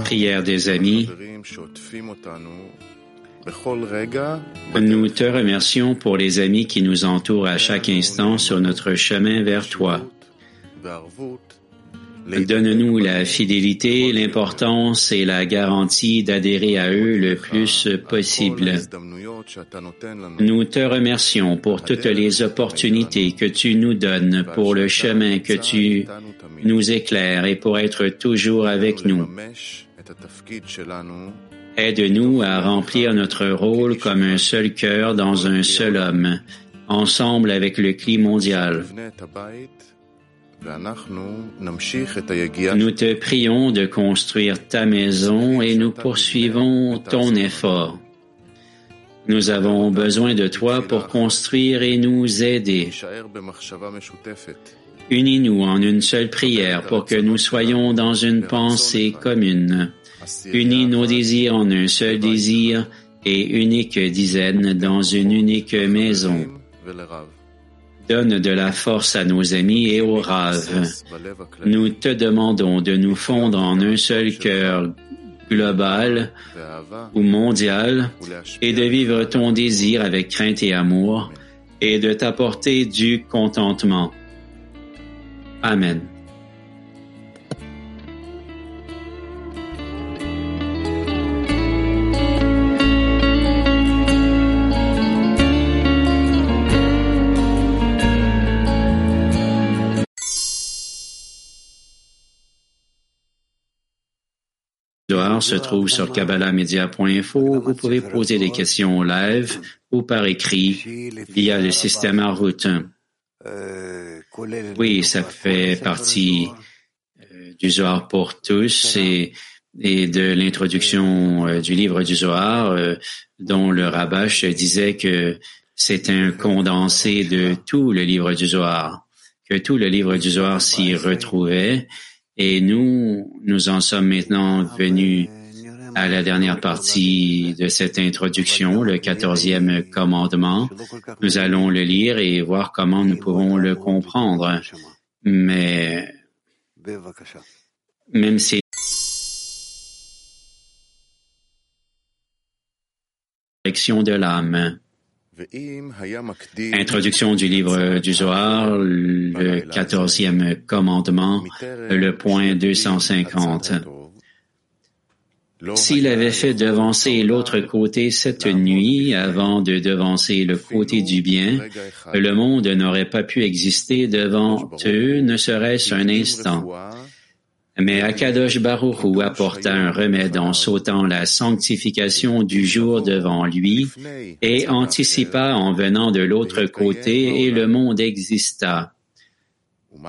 Prière des amis. Nous te remercions pour les amis qui nous entourent à chaque instant sur notre chemin vers toi. Donne-nous la fidélité, l'importance et la garantie d'adhérer à eux le plus possible. Nous te remercions pour toutes les opportunités que tu nous donnes, pour le chemin que tu nous éclaires et pour être toujours avec nous. Aide-nous à remplir notre rôle comme un seul cœur dans un seul homme, ensemble avec le climat mondial. Nous te prions de construire ta maison et nous poursuivons ton effort. Nous avons besoin de toi pour construire et nous aider. Unis-nous en une seule prière pour que nous soyons dans une pensée commune. Unis nos désirs en un seul désir et unique dizaine dans une unique maison. Donne de la force à nos amis et aux raves. Nous te demandons de nous fondre en un seul cœur global ou mondial et de vivre ton désir avec crainte et amour et de t'apporter du contentement. Amen. Se trouve sur kabbalahmedia.info. Vous pouvez poser des questions live ou par écrit via le système en route. Oui, ça fait partie euh, du Zohar pour tous et, de l'introduction euh, du livre du Zohar, euh, dont le Rabash disait que c'est un condensé de tout le livre du Zohar, que tout le livre du Zohar s'y retrouvait et nous, nous en sommes maintenant venus à la dernière partie de cette introduction, le quatorzième commandement. Nous allons le lire et voir comment nous pouvons le comprendre. Mais même si de l'âme. Introduction du livre du Zohar, le quatorzième commandement, le point 250. S'il avait fait devancer l'autre côté cette nuit avant de devancer le côté du bien, le monde n'aurait pas pu exister devant eux, ne serait-ce un instant. Mais Akadosh Baruch apporta un remède en sautant la sanctification du jour devant lui et anticipa en venant de l'autre côté et le monde exista.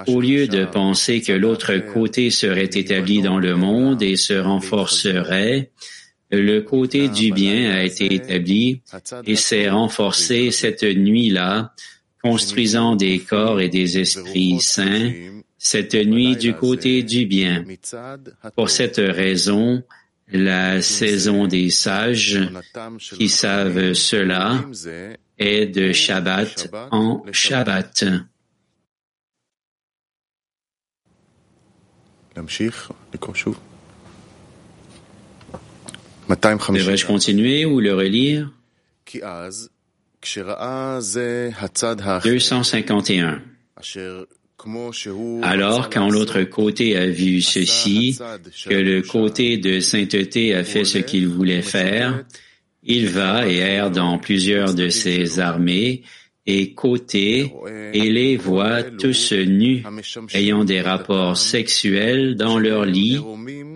Au lieu de penser que l'autre côté serait établi dans le monde et se renforcerait, le côté du bien a été établi et s'est renforcé cette nuit-là, construisant des corps et des esprits saints cette nuit du côté du bien. Pour cette raison, la saison des sages qui savent cela est de Shabbat en Shabbat. Devrais-je continuer ou le relire? 251. Alors, quand l'autre côté a vu ceci, que le côté de sainteté a fait ce qu'il voulait faire, il va et erre dans plusieurs de ses armées et côté et les voit tous nus, ayant des rapports sexuels dans leur lit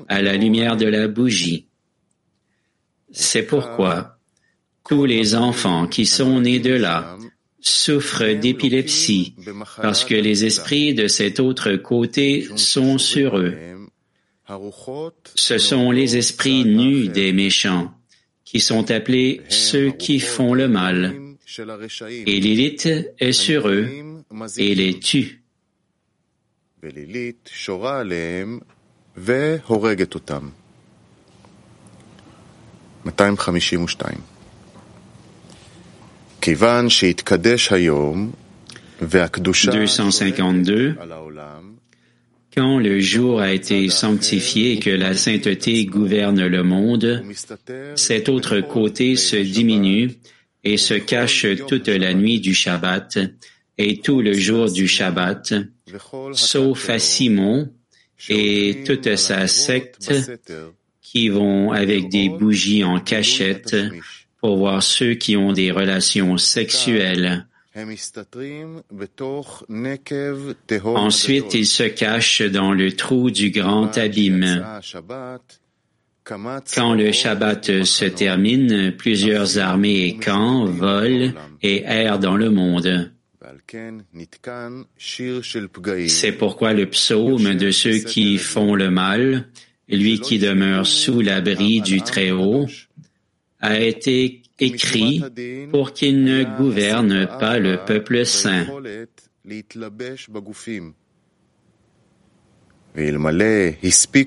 à la lumière de la bougie. C'est pourquoi tous les enfants qui sont nés de là souffrent d'épilepsie parce que les esprits de cet autre côté sont sur eux. Ce sont les esprits nus des méchants qui sont appelés ceux qui font le mal. Et l'élite est sur eux et les tue. 252. Quand le jour a été sanctifié et que la sainteté gouverne le monde, cet autre côté se diminue et se cache toute la nuit du Shabbat et tout le jour du Shabbat, sauf à Simon et toute sa secte qui vont avec des bougies en cachette pour voir ceux qui ont des relations sexuelles. Ensuite, ils se cachent dans le trou du grand abîme. Quand le Shabbat se termine, plusieurs armées et camps volent et errent dans le monde. C'est pourquoi le psaume de ceux qui font le mal, lui qui demeure sous l'abri du Très-Haut, a été écrit pour qu'il ne gouverne pas le peuple saint.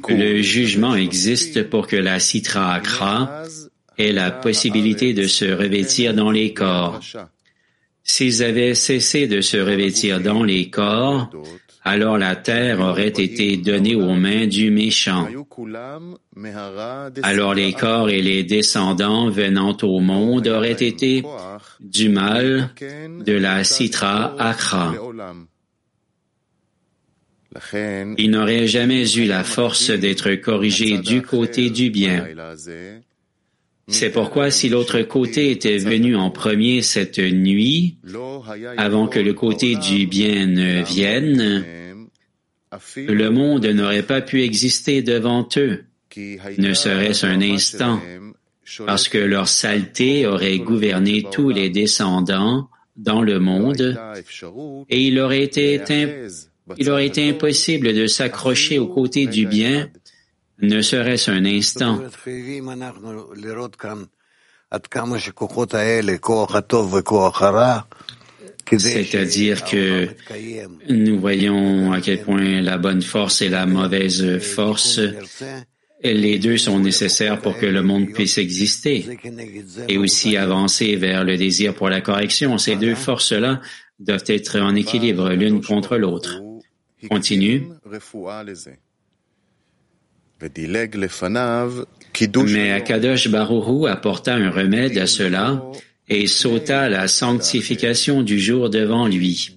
Le jugement existe pour que la citra akra ait la possibilité de se revêtir dans les corps. S'ils avaient cessé de se revêtir dans les corps, alors la terre aurait été donnée aux mains du méchant. Alors les corps et les descendants venant au monde auraient été du mal de la citra akra. Il n'aurait jamais eu la force d'être corrigé du côté du bien. C'est pourquoi si l'autre côté était venu en premier cette nuit, avant que le côté du bien ne vienne, le monde n'aurait pas pu exister devant eux, ne serait-ce un instant, parce que leur saleté aurait gouverné tous les descendants dans le monde, et il aurait été impossible de s'accrocher aux côtés du bien, ne serait-ce un instant. C'est-à-dire que nous voyons à quel point la bonne force et la mauvaise force, les deux sont nécessaires pour que le monde puisse exister et aussi avancer vers le désir pour la correction. Ces deux forces-là doivent être en équilibre l'une contre l'autre. Continue. Mais Akadosh Baruhu apporta un remède à cela et sauta la sanctification du jour devant lui,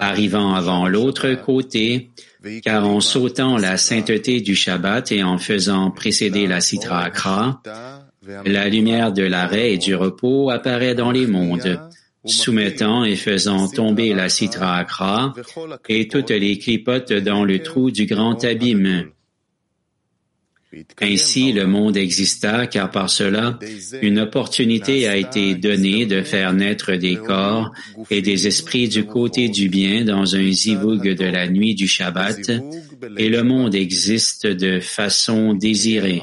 arrivant avant l'autre côté, car en sautant la sainteté du Shabbat et en faisant précéder la Sitra Akra, la lumière de l'arrêt et du repos apparaît dans les mondes, soumettant et faisant tomber la citra akra et toutes les clipotes dans le trou du grand abîme. Ainsi le monde exista car par cela une opportunité a été donnée de faire naître des corps et des esprits du côté du bien dans un zivug de la nuit du Shabbat et le monde existe de façon désirée.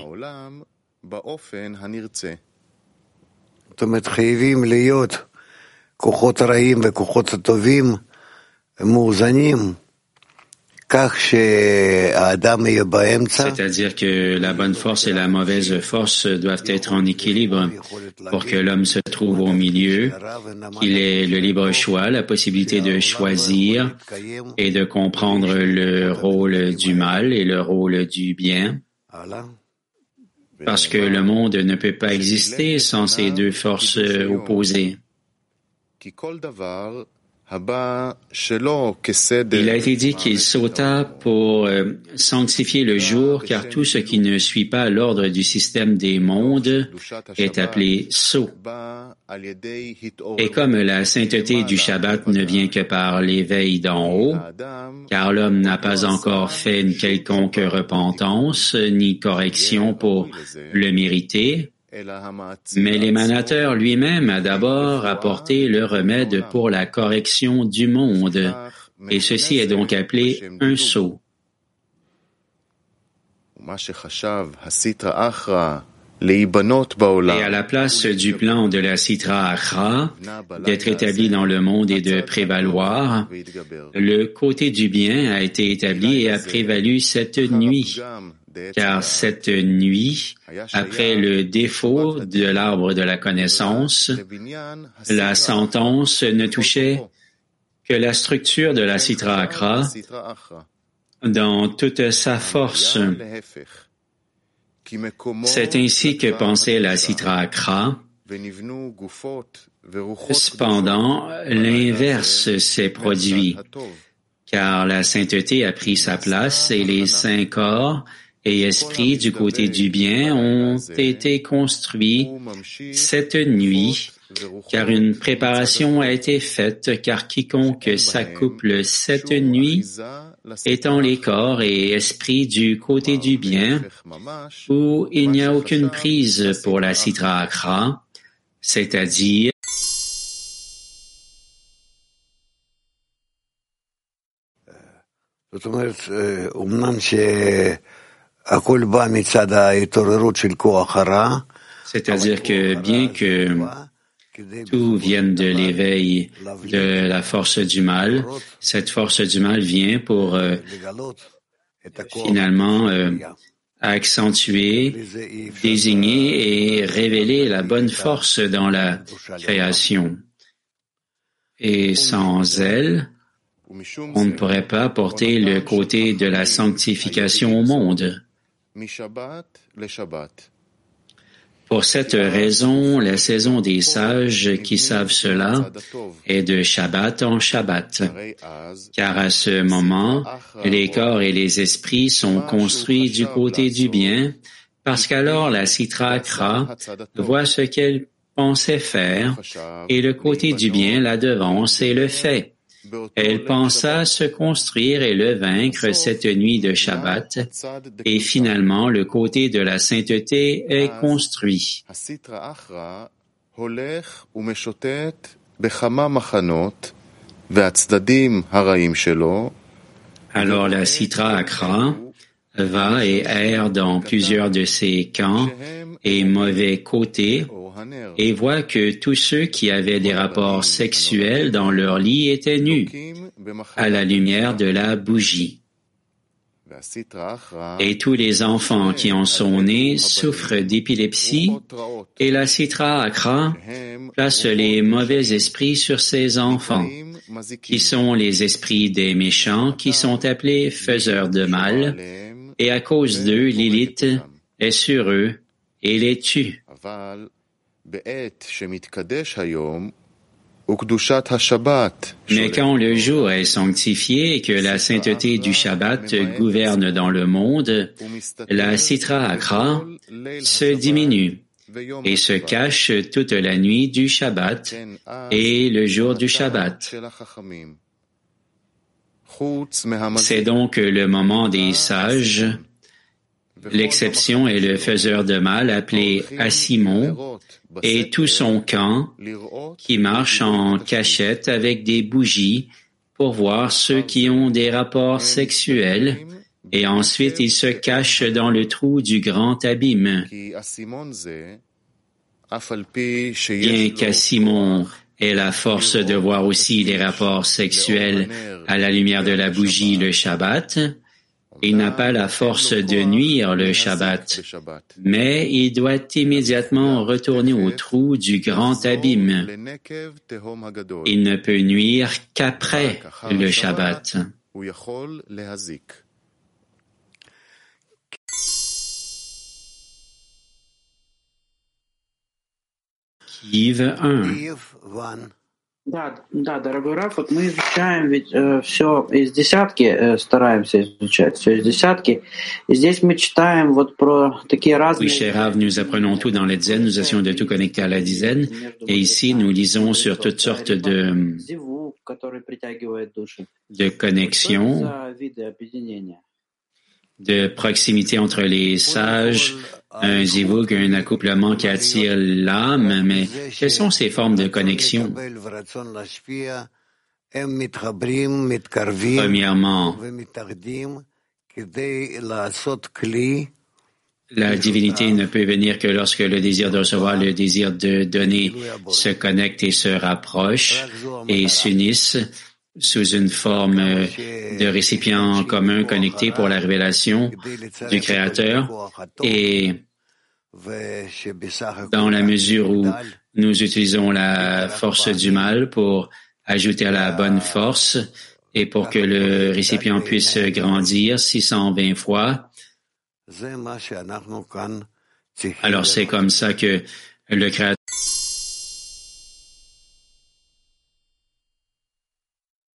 C'est-à-dire que la bonne force et la mauvaise force doivent être en équilibre pour que l'homme se trouve au milieu, qu'il ait le libre choix, la possibilité de choisir et de comprendre le rôle du mal et le rôle du bien. Parce que le monde ne peut pas exister sans ces deux forces opposées. Il a été dit qu'il sauta pour euh, sanctifier le jour, car tout ce qui ne suit pas l'ordre du système des mondes est appelé saut. Et comme la sainteté du Shabbat ne vient que par l'éveil d'en haut, car l'homme n'a pas encore fait une quelconque repentance ni correction pour le mériter, mais l'émanateur lui-même a d'abord apporté le remède pour la correction du monde, et ceci est donc appelé un sceau. Et à la place du plan de la Citra Achra d'être établi dans le monde et de prévaloir, le côté du bien a été établi et a prévalu cette nuit car cette nuit, après le défaut de l'arbre de la connaissance, la sentence ne touchait que la structure de la citra akra dans toute sa force. C'est ainsi que pensait la Sitra. Akra. Cependant, l'inverse s'est produit, car la sainteté a pris sa place et les saints corps et esprits du côté du bien ont été construits cette nuit car une préparation a été faite, car quiconque s'accouple cette nuit, étant les corps et esprits du côté du bien, où il n'y a aucune prise pour la citra akra, c'est-à-dire c'est-à-dire que bien que tout vient de l'éveil de la force du mal. Cette force du mal vient pour euh, finalement euh, accentuer, désigner et révéler la bonne force dans la création. Et sans elle, on ne pourrait pas porter le côté de la sanctification au monde. Pour cette raison, la saison des sages qui savent cela est de Shabbat en Shabbat, car à ce moment, les corps et les esprits sont construits du côté du bien, parce qu'alors la citra voit ce qu'elle pensait faire, et le côté du bien la devance et le fait. Elle pensa se construire et le vaincre cette nuit de Shabbat, et finalement le côté de la sainteté est construit. Alors la Sitra Akra va et erre dans plusieurs de ses camps et mauvais côtés et voit que tous ceux qui avaient des rapports sexuels dans leur lit étaient nus à la lumière de la bougie. Et tous les enfants qui en sont nés souffrent d'épilepsie et la citra akra place les mauvais esprits sur ces enfants, qui sont les esprits des méchants qui sont appelés faiseurs de mal, et à cause d'eux, Lilith est sur eux et les tue. Mais quand le jour est sanctifié et que la sainteté du Shabbat gouverne dans le monde, la Sitra Akra se diminue et se cache toute la nuit du Shabbat et le jour du Shabbat. C'est donc le moment des sages. L'exception est le faiseur de mal appelé Asimon, et tout son camp qui marche en cachette avec des bougies pour voir ceux qui ont des rapports sexuels et ensuite il se cache dans le trou du grand abîme. Bien qu'Assimon ait la force de voir aussi les rapports sexuels à la lumière de la bougie le Shabbat, il n'a pas la force de nuire le Shabbat, mais il doit immédiatement retourner au trou du grand abîme. Il ne peut nuire qu'après le Shabbat. Yves 1 Да, да, дорогой Раф, вот мы изучаем ведь э, все из десятки, э, стараемся изучать все из десятки. И здесь мы читаем вот про такие разные... Oui, cher Rav, nous apprenons tout dans les dizaines, nous essayons de tout connecter à la dizaine. Et ici, nous lisons sur toutes sortes de, de connexions de proximité entre les sages, un zivug, un accouplement qui attire l'âme, mais quelles sont ces formes de connexion? Premièrement, la divinité ne peut venir que lorsque le désir de recevoir, le désir de donner se connectent et se rapprochent et s'unissent sous une forme de récipient commun connecté pour la révélation du Créateur et dans la mesure où nous utilisons la force du mal pour ajouter à la bonne force et pour que le récipient puisse grandir 620 fois. Alors c'est comme ça que le Créateur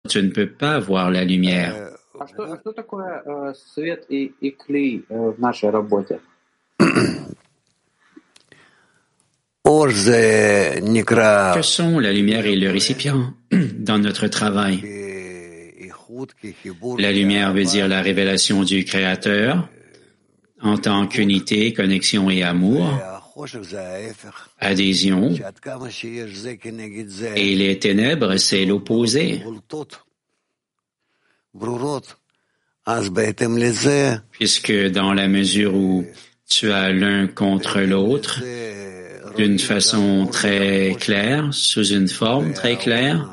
tu ne peux pas voir la lumière. Que sont la lumière et le récipient dans notre travail? La lumière veut dire la révélation du Créateur en tant qu'unité, connexion et amour, adhésion, et les ténèbres, c'est l'opposé. Puisque dans la mesure où tu as l'un contre l'autre, d'une façon très claire, sous une forme très claire,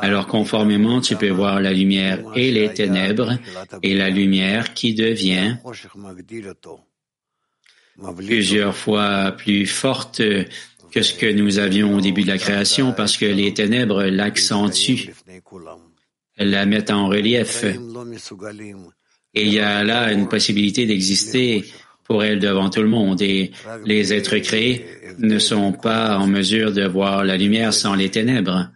alors conformément tu peux voir la lumière et les ténèbres et la lumière qui devient plusieurs fois plus forte que ce que nous avions au début de la création parce que les ténèbres l'accentuent, la mettent en relief. Et il y a là une possibilité d'exister pour elle devant tout le monde et les êtres créés ne sont pas en mesure de voir la lumière sans les ténèbres.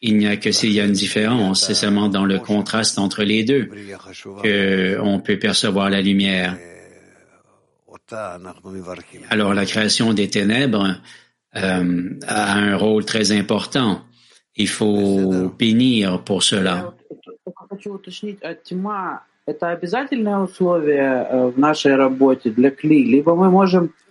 Il n'y a que s'il y a une différence, c'est seulement dans le contraste entre les deux que on peut percevoir la lumière. Alors la création des ténèbres euh, a un rôle très important. Il faut bénir pour cela.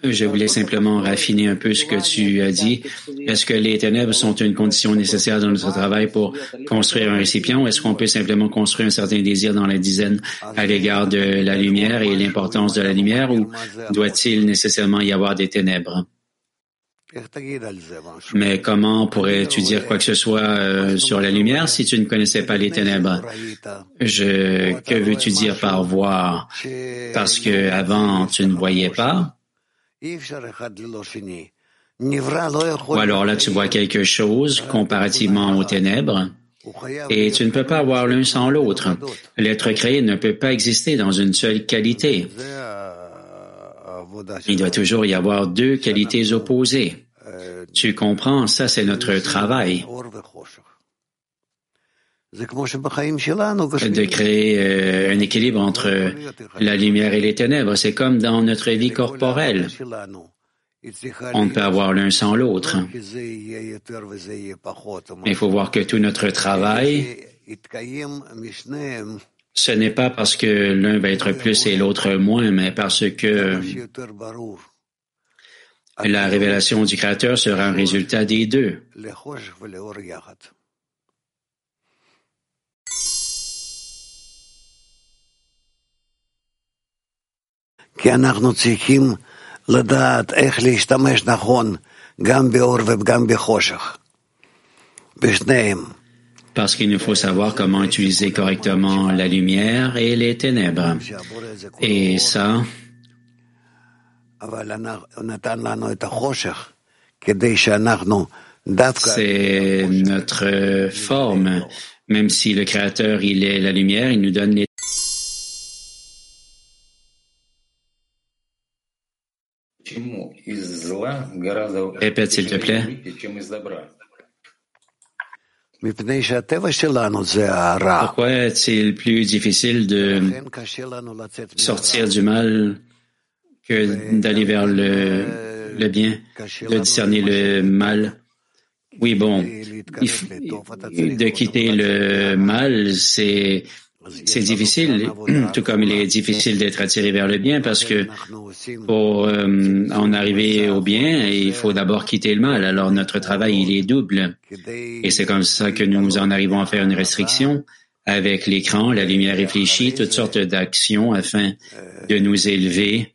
Je voulais simplement raffiner un peu ce que tu as dit. Est-ce que les ténèbres sont une condition nécessaire dans notre travail pour construire un récipient ou est-ce qu'on peut simplement construire un certain désir dans la dizaine à l'égard de la lumière et l'importance de la lumière ou doit-il nécessairement y avoir des ténèbres? Mais comment pourrais-tu dire quoi que ce soit euh, sur la lumière si tu ne connaissais pas les ténèbres? Je, que veux-tu dire par voir? Parce que avant tu ne voyais pas? Ou alors là tu vois quelque chose comparativement aux ténèbres? Et tu ne peux pas avoir l'un sans l'autre. L'être créé ne peut pas exister dans une seule qualité. Il doit toujours y avoir deux qualités opposées. Tu comprends, ça c'est notre travail. De créer euh, un équilibre entre la lumière et les ténèbres. C'est comme dans notre vie corporelle. On ne peut avoir l'un sans l'autre. Il faut voir que tout notre travail, ce n'est pas parce que l'un va être plus et l'autre moins, mais parce que la révélation du Créateur sera un résultat des deux. Parce qu'il nous faut savoir comment utiliser correctement la lumière et les ténèbres. Et ça, c'est notre forme. Même si le Créateur, il est la lumière, il nous donne les Répète, s'il te plaît. Pourquoi est-il plus difficile de sortir du mal? Que d'aller vers le, le bien, de discerner le mal. Oui, bon, de quitter le mal, c'est c'est difficile, tout comme il est difficile d'être attiré vers le bien, parce que pour euh, en arriver au bien, il faut d'abord quitter le mal. Alors notre travail, il est double. Et c'est comme ça que nous en arrivons à faire une restriction avec l'écran, la lumière réfléchie, toutes sortes d'actions afin de nous élever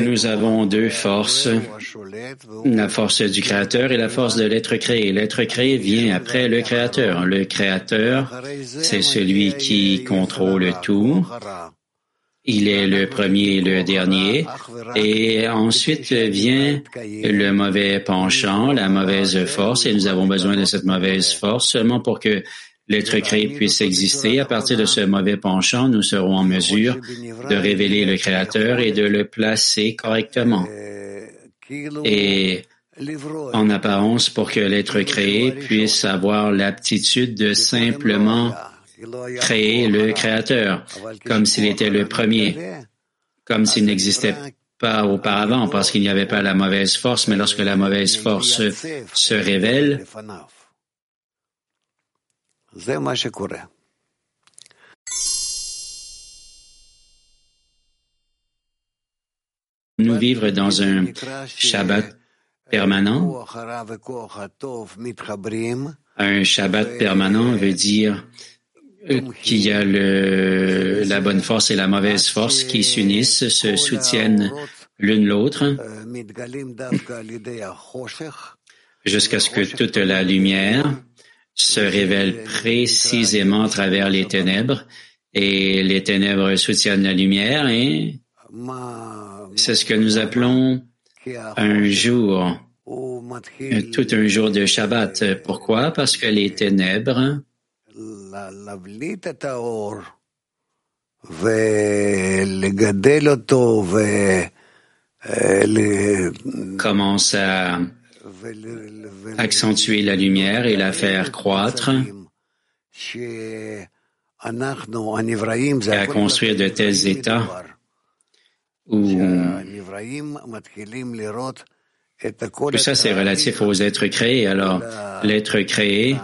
Nous avons deux forces, la force du Créateur et la force de l'être créé. L'être créé vient après le Créateur. Le Créateur, c'est celui qui contrôle tout. Il est le premier et le dernier. Et ensuite vient le mauvais penchant, la mauvaise force, et nous avons besoin de cette mauvaise force seulement pour que l'être créé puisse exister. À partir de ce mauvais penchant, nous serons en mesure de révéler le Créateur et de le placer correctement. Et en apparence, pour que l'être créé puisse avoir l'aptitude de simplement créer le Créateur, comme s'il était le premier, comme s'il n'existait pas auparavant, parce qu'il n'y avait pas la mauvaise force, mais lorsque la mauvaise force se révèle, nous vivre dans un Shabbat permanent. Un Shabbat permanent veut dire qu'il y a le, la bonne force et la mauvaise force qui s'unissent, se soutiennent l'une l'autre, jusqu'à ce que toute la lumière se révèle précisément à travers les ténèbres et les ténèbres soutiennent la lumière et c'est ce que nous appelons un jour, tout un jour de Shabbat. Pourquoi? Parce que les ténèbres commencent à accentuer la lumière et la faire croître. Et à construire de tels états où tout ça c'est relatif aux êtres créés. Alors, l'être créé,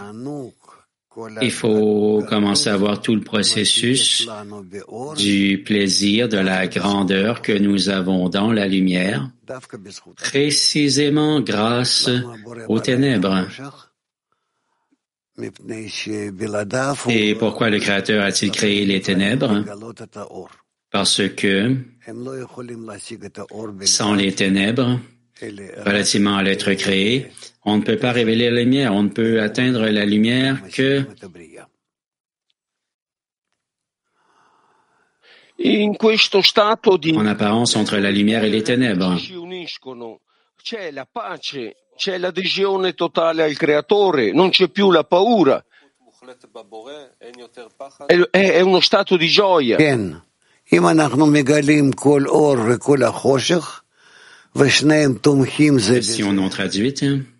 il faut commencer à voir tout le processus du plaisir, de la grandeur que nous avons dans la lumière, précisément grâce aux ténèbres. Et pourquoi le Créateur a-t-il créé les ténèbres? Parce que sans les ténèbres, relativement à l'être créé, on ne peut pas révéler la lumière, on ne peut atteindre la lumière que en apparence entre la lumière et les ténèbres. C'è l'adesione totale al creatore, non c'è più la paura. È, è uno stato di gioia. Si on en traduit,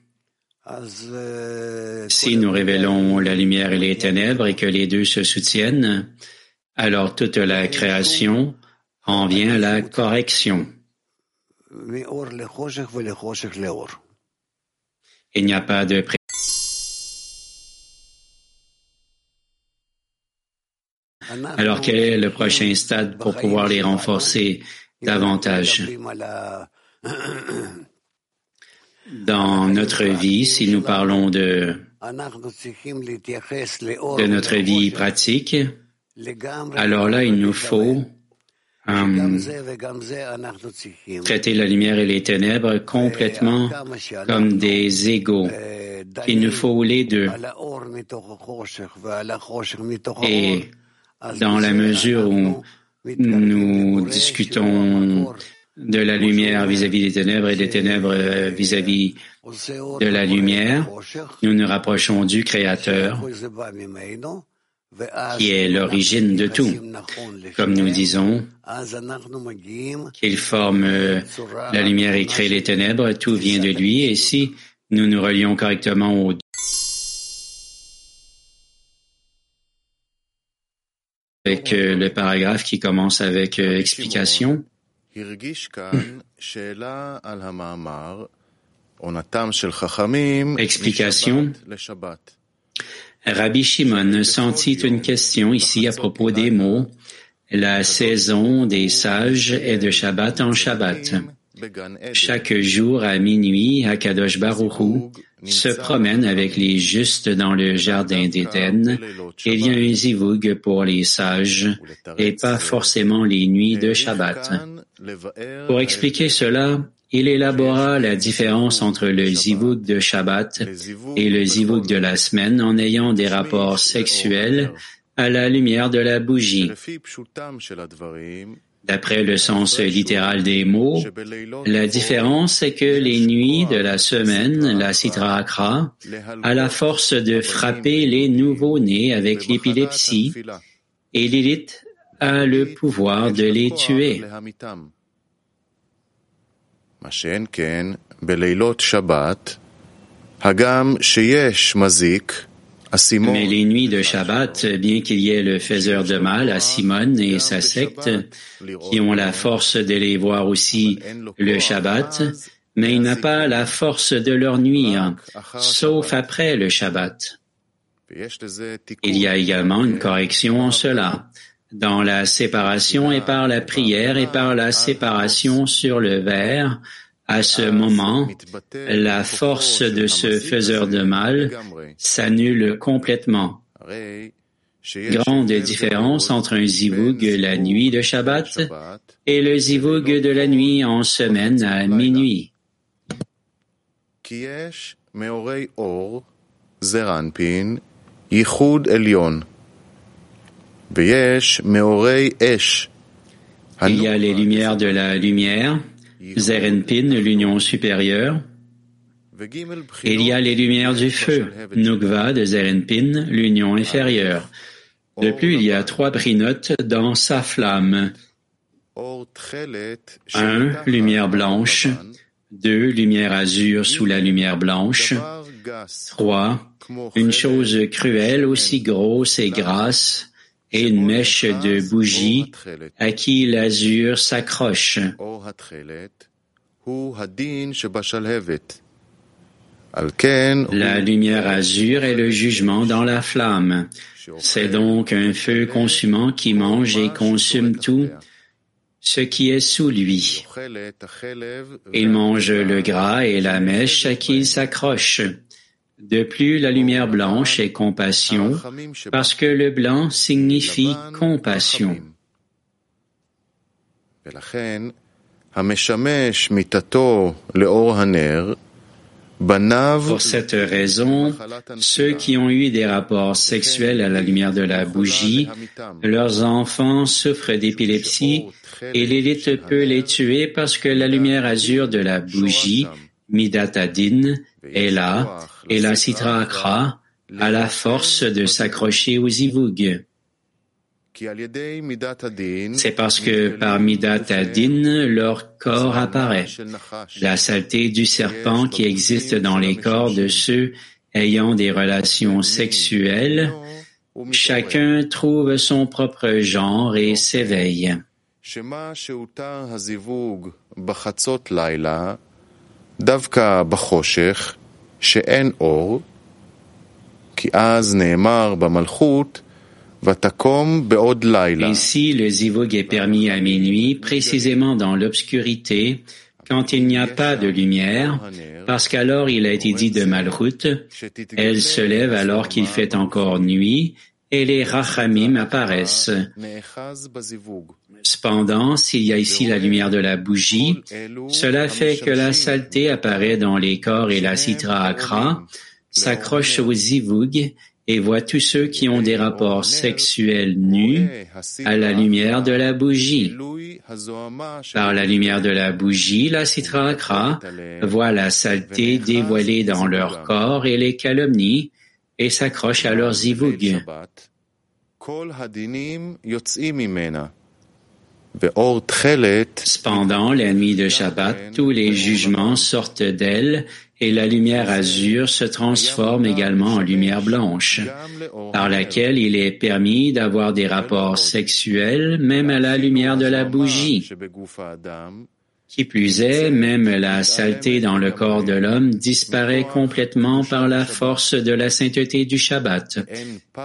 si nous révélons la lumière et les ténèbres et que les deux se soutiennent, alors toute la création en vient à la correction. Il n'y a pas de Alors, quel est le prochain stade pour pouvoir les renforcer davantage? Dans notre vie, si nous parlons de, de notre vie pratique, alors là, il nous faut um, traiter la lumière et les ténèbres complètement comme des égaux. Il nous faut les deux. Et dans la mesure où nous discutons de la lumière vis-à-vis des ténèbres et des ténèbres vis-à-vis de la lumière, nous nous rapprochons du Créateur qui est l'origine de tout. Comme nous disons, qu'il forme la lumière et crée les ténèbres, tout vient de lui, et si nous nous relions correctement au avec le paragraphe qui commence avec explication. Explication. Rabbi Shimon sentit une question ici à propos des mots la saison des sages est de Shabbat en Shabbat. Chaque jour à minuit, Akadosh Baruchu se promène avec les justes dans le jardin d'Éden. Il y a un zivug pour les sages et pas forcément les nuits de Shabbat. Pour expliquer cela, il élabora la différence entre le zivug de Shabbat et le zivug de la semaine en ayant des rapports sexuels à la lumière de la bougie. D'après le sens littéral des mots, la différence est que les nuits de la semaine, la citra akra, a la force de frapper les nouveaux-nés avec l'épilepsie et Lilith a le pouvoir de les tuer. Mais les nuits de Shabbat, bien qu'il y ait le faiseur de mal à Simone et sa secte, qui ont la force de les voir aussi le Shabbat, mais il n'a pas la force de leur nuire, sauf après le Shabbat. Il y a également une correction en cela, dans la séparation et par la prière et par la séparation sur le verre, à ce moment, la force de ce faiseur de mal s'annule complètement. Grande différence entre un zivug la nuit de Shabbat et le zivug de la nuit en semaine à minuit. Il y a les lumières de la lumière, Zerenpin, l'union supérieure. Il y a les lumières du feu, Nukva de Zerenpin, l'union inférieure. De plus, il y a trois brinotes dans sa flamme. Un, lumière blanche. Deux, lumière azur sous la lumière blanche. Trois, une chose cruelle aussi grosse et grasse et une mèche de bougie à qui l'azur s'accroche. La lumière azur est le jugement dans la flamme. C'est donc un feu consumant qui mange et consume tout ce qui est sous lui. Il mange le gras et la mèche à qui il s'accroche. De plus, la lumière blanche est compassion, parce que le blanc signifie compassion. Pour cette raison, ceux qui ont eu des rapports sexuels à la lumière de la bougie, leurs enfants souffrent d'épilepsie et l'élite peut les tuer parce que la lumière azur de la bougie, Midatadin, est là et la Akra a la force de s'accrocher aux zivug. C'est parce que par Midat Adin, leur corps apparaît. La saleté du serpent qui existe dans les corps de ceux ayant des relations sexuelles, chacun trouve son propre genre et s'éveille. Ainsi, le zivug est permis à minuit, précisément dans l'obscurité, quand il n'y a pas de lumière, parce qu'alors il a été dit de Malchut, elle se lève alors qu'il fait encore nuit, et les rachamim apparaissent. Cependant, s'il y a ici la lumière de la bougie, cela fait que la saleté apparaît dans les corps et la citra akra, s'accroche au zivug et voit tous ceux qui ont des rapports sexuels nus à la lumière de la bougie. Par la lumière de la bougie, la citra akra voit la saleté dévoilée dans leur corps et les calomnies et s'accroche à leurs zivug. Cependant, la nuit de Shabbat, tous les jugements sortent d'elle et la lumière azur se transforme également en lumière blanche, par laquelle il est permis d'avoir des rapports sexuels même à la lumière de la bougie. Qui plus est, même la saleté dans le corps de l'homme disparaît complètement par la force de la sainteté du Shabbat,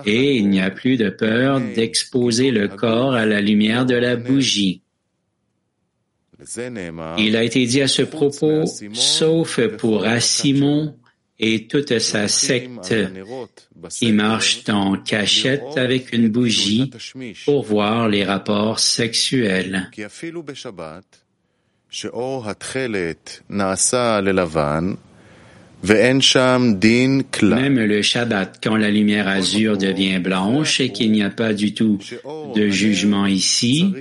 et il n'y a plus de peur d'exposer le corps à la lumière de la bougie. Il a été dit à ce propos, sauf pour Asimon et toute sa secte qui marchent en cachette avec une bougie pour voir les rapports sexuels. Même le Shabbat, quand la lumière azur devient blanche et qu'il n'y a pas du tout de jugement ici,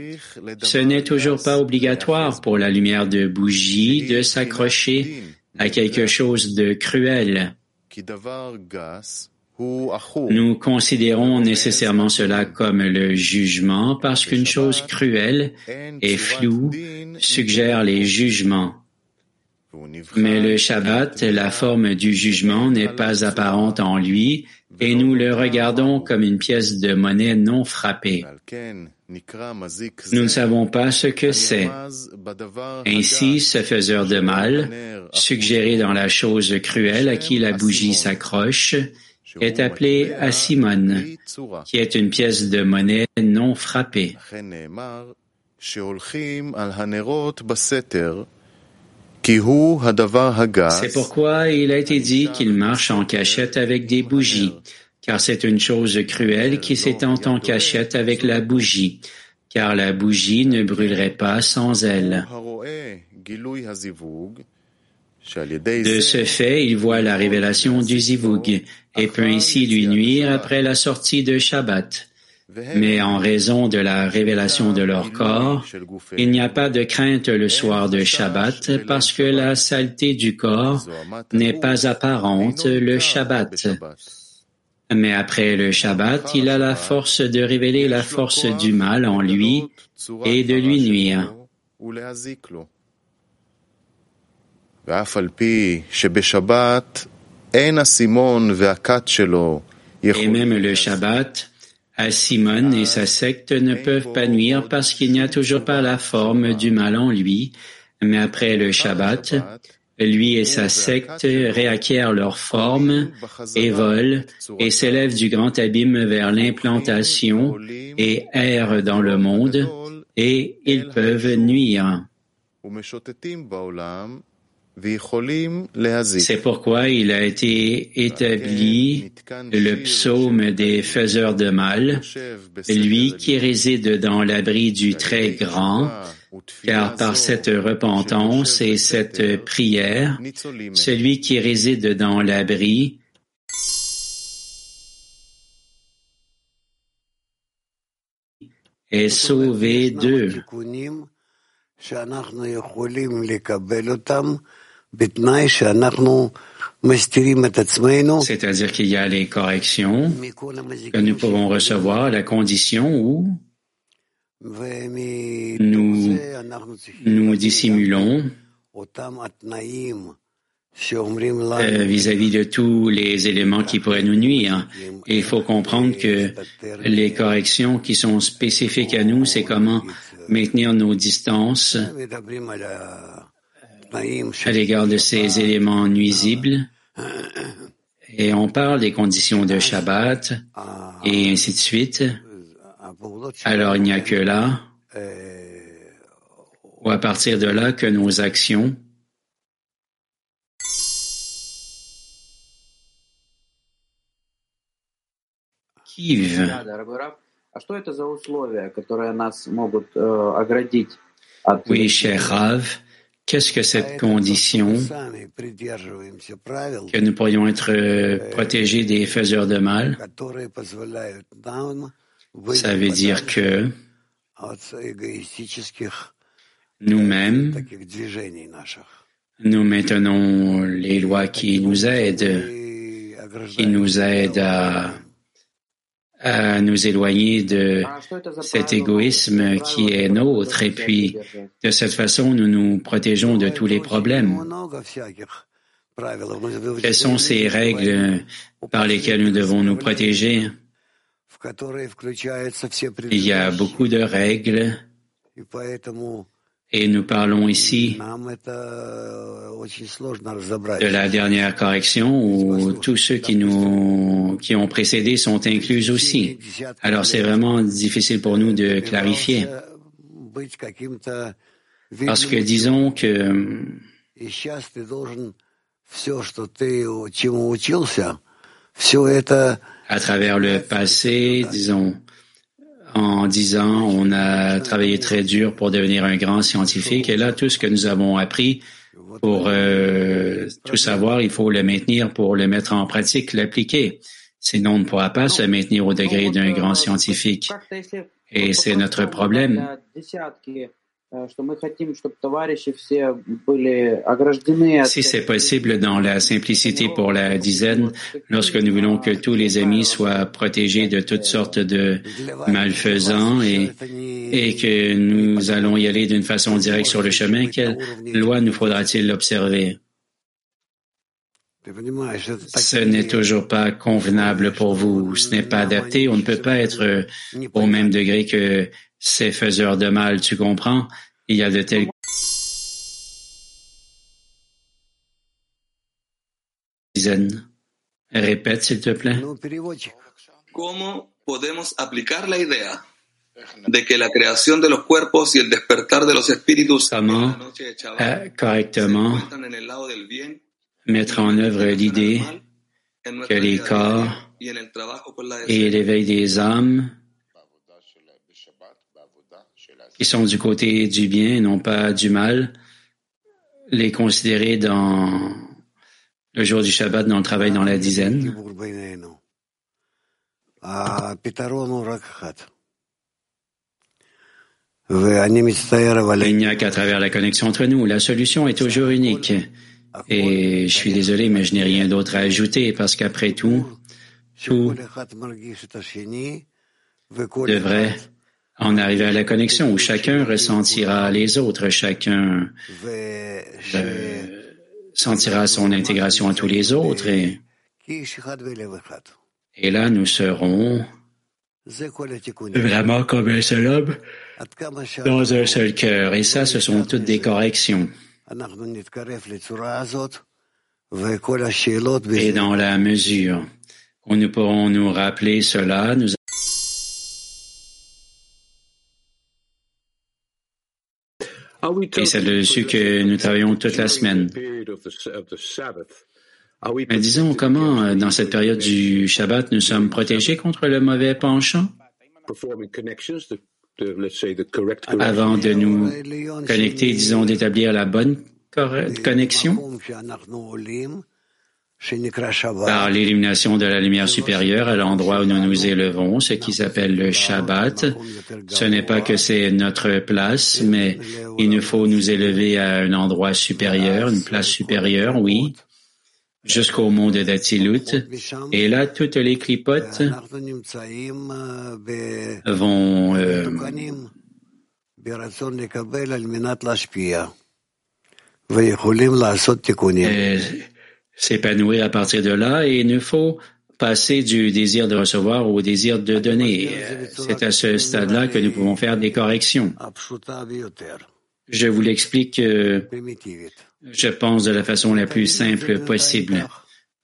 ce n'est toujours pas obligatoire pour la lumière de bougie de s'accrocher à quelque chose de cruel. Nous considérons nécessairement cela comme le jugement parce qu'une chose cruelle et floue suggère les jugements. Mais le Shabbat, la forme du jugement, n'est pas apparente en lui et nous le regardons comme une pièce de monnaie non frappée. Nous ne savons pas ce que c'est. Ainsi, ce faiseur de mal, suggéré dans la chose cruelle à qui la bougie s'accroche, est appelé Asimon, qui est une pièce de monnaie non frappée. C'est pourquoi il a été dit qu'il marche en cachette avec des bougies, car c'est une chose cruelle qui s'étend en cachette avec la bougie, car la bougie ne brûlerait pas sans elle. De ce fait, il voit la révélation du zivug et peut ainsi lui nuire après la sortie de Shabbat. Mais en raison de la révélation de leur corps, il n'y a pas de crainte le soir de Shabbat parce que la saleté du corps n'est pas apparente le Shabbat. Mais après le Shabbat, il a la force de révéler la force du mal en lui et de lui nuire. Et même le Shabbat, Simon et sa secte ne peuvent pas nuire parce qu'il n'y a toujours pas la forme du mal en lui, mais après le Shabbat, lui et sa secte réacquièrent leur forme et volent et s'élèvent du grand abîme vers l'implantation et errent dans le monde et ils peuvent nuire. C'est pourquoi il a été établi le psaume des faiseurs de mal, lui qui réside dans l'abri du très grand, car par cette repentance et cette prière, celui qui réside dans l'abri est sauvé d'eux. C'est-à-dire qu'il y a les corrections que nous pouvons recevoir à la condition où nous nous dissimulons euh, vis-à-vis de tous les éléments qui pourraient nous nuire. Il faut comprendre que les corrections qui sont spécifiques à nous, c'est comment maintenir nos distances à l'égard de ces éléments nuisibles. Et on parle des conditions de Shabbat et ainsi de suite. Alors il n'y a que là, ou à partir de là, que nos actions Kiev. Oui, cher Rav, Qu'est-ce que cette condition que nous pourrions être euh, protégés des faiseurs de mal? Ça veut dire que nous-mêmes, nous maintenons les lois qui nous aident, qui nous aident à à nous éloigner de cet égoïsme qui est nôtre et puis de cette façon nous nous protégeons de tous les problèmes. Quelles sont ces règles par lesquelles nous devons nous protéger? Il y a beaucoup de règles et nous parlons ici de la dernière correction où tous ceux qui nous, qui ont précédé sont inclus aussi. Alors c'est vraiment difficile pour nous de clarifier. Parce que disons que à travers le passé, disons, en dix ans, on a travaillé très dur pour devenir un grand scientifique. Et là, tout ce que nous avons appris pour euh, tout savoir, il faut le maintenir pour le mettre en pratique, l'appliquer. Sinon, on ne pourra pas se maintenir au degré d'un grand scientifique. Et c'est notre problème. Si c'est possible dans la simplicité pour la dizaine, lorsque nous voulons que tous les amis soient protégés de toutes sortes de malfaisants et, et que nous allons y aller d'une façon directe sur le chemin, quelle loi nous faudra-t-il observer? Ce n'est toujours pas convenable pour vous, ce n'est pas adapté, on ne peut pas être au même degré que ces faiseurs de mal, tu comprends? Il y a de tels dizaines. Répète, s'il te plaît. ¿Cómo podemos aplicar la idea de que la creación de los cuerpos y el despertar de los espíritus Comment? euh, correctement mettre en œuvre l'idée que les corps et l'éveil des âmes qui sont du côté du bien et non pas du mal, les considérer dans le jour du Shabbat, dans le travail dans la dizaine. Il n'y a qu'à travers la connexion entre nous. La solution est toujours unique. Et je suis désolé, mais je n'ai rien d'autre à ajouter parce qu'après tout, tout devrait en arriver à la connexion où chacun ressentira les autres, chacun euh, sentira son intégration à tous les autres et, et là nous serons vraiment comme un seul homme dans un seul cœur et ça ce sont toutes des corrections. Et dans la mesure où nous pourrons nous rappeler cela, nous Et c'est dessus que nous travaillons toute la semaine. Mais disons comment, euh, dans cette période du Shabbat, nous sommes protégés contre le mauvais penchant? Avant de nous connecter, disons, d'établir la bonne connexion? Par l'élimination de la lumière supérieure à l'endroit où nous nous élevons, ce qui s'appelle le Shabbat. Ce n'est pas que c'est notre place, mais il nous faut nous élever à un endroit supérieur, une place supérieure, oui, jusqu'au monde d'Atilut. Et là, toutes les clipotes vont euh, s'épanouir à partir de là et il nous faut passer du désir de recevoir au désir de donner. C'est à ce stade-là que nous pouvons faire des corrections. Je vous l'explique, euh, je pense, de la façon la plus simple possible,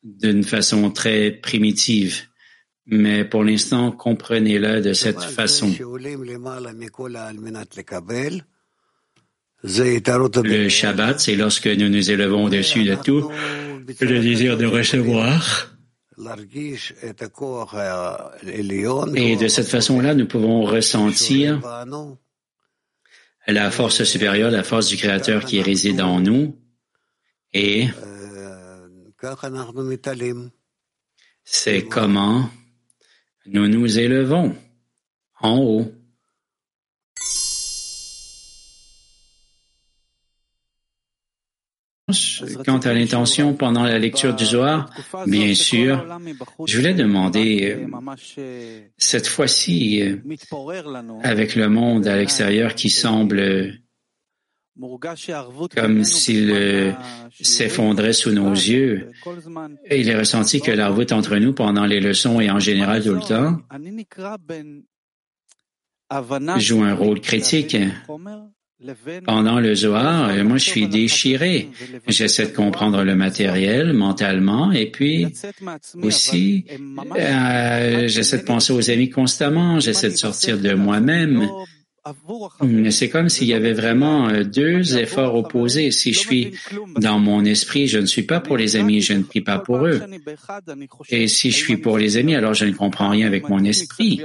d'une façon très primitive. Mais pour l'instant, comprenez-le de cette façon. Le Shabbat, c'est lorsque nous nous élevons au-dessus de tout, le désir de recevoir. Et de cette façon-là, nous pouvons ressentir la force supérieure, la force du Créateur qui réside en nous. Et c'est comment nous nous élevons en haut. Quant à l'intention pendant la lecture du Zohar, bien sûr, je voulais demander, cette fois-ci, avec le monde à l'extérieur qui semble comme s'il s'effondrait sous nos yeux, il est ressenti que la route entre nous pendant les leçons et en général tout le temps joue un rôle critique pendant le Zohar, moi, je suis déchiré. J'essaie de comprendre le matériel mentalement et puis aussi, euh, j'essaie de penser aux amis constamment. J'essaie de sortir de moi-même C'est comme s'il y avait vraiment euh, deux efforts opposés. Si je suis dans mon esprit, je ne suis pas pour les amis, je ne prie pas pour eux. Et si je suis pour les amis, alors je ne comprends rien avec mon esprit.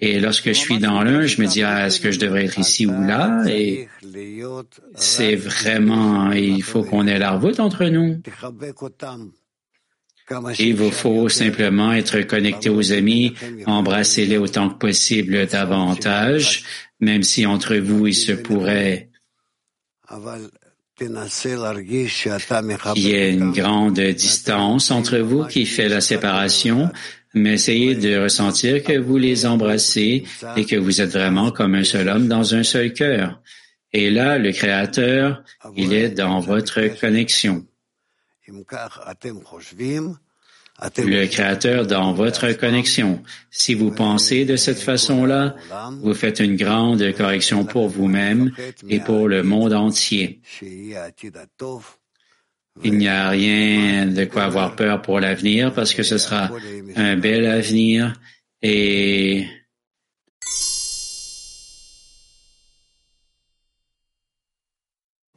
Et lorsque je suis dans l'un, je me dis, ah, est-ce que je devrais être ici ou là? Et c'est vraiment, il faut qu'on ait la revoute entre nous. Il vous faut simplement être connecté aux amis, embrasser-les autant que possible davantage, même si entre vous il se pourrait qu'il y ait une grande distance entre vous qui fait la séparation, mais essayez de ressentir que vous les embrassez et que vous êtes vraiment comme un seul homme dans un seul cœur. Et là, le Créateur, il est dans votre connexion le Créateur dans votre connexion. Si vous pensez de cette façon-là, vous faites une grande correction pour vous-même et pour le monde entier. Il n'y a rien de quoi avoir peur pour l'avenir parce que ce sera un bel avenir et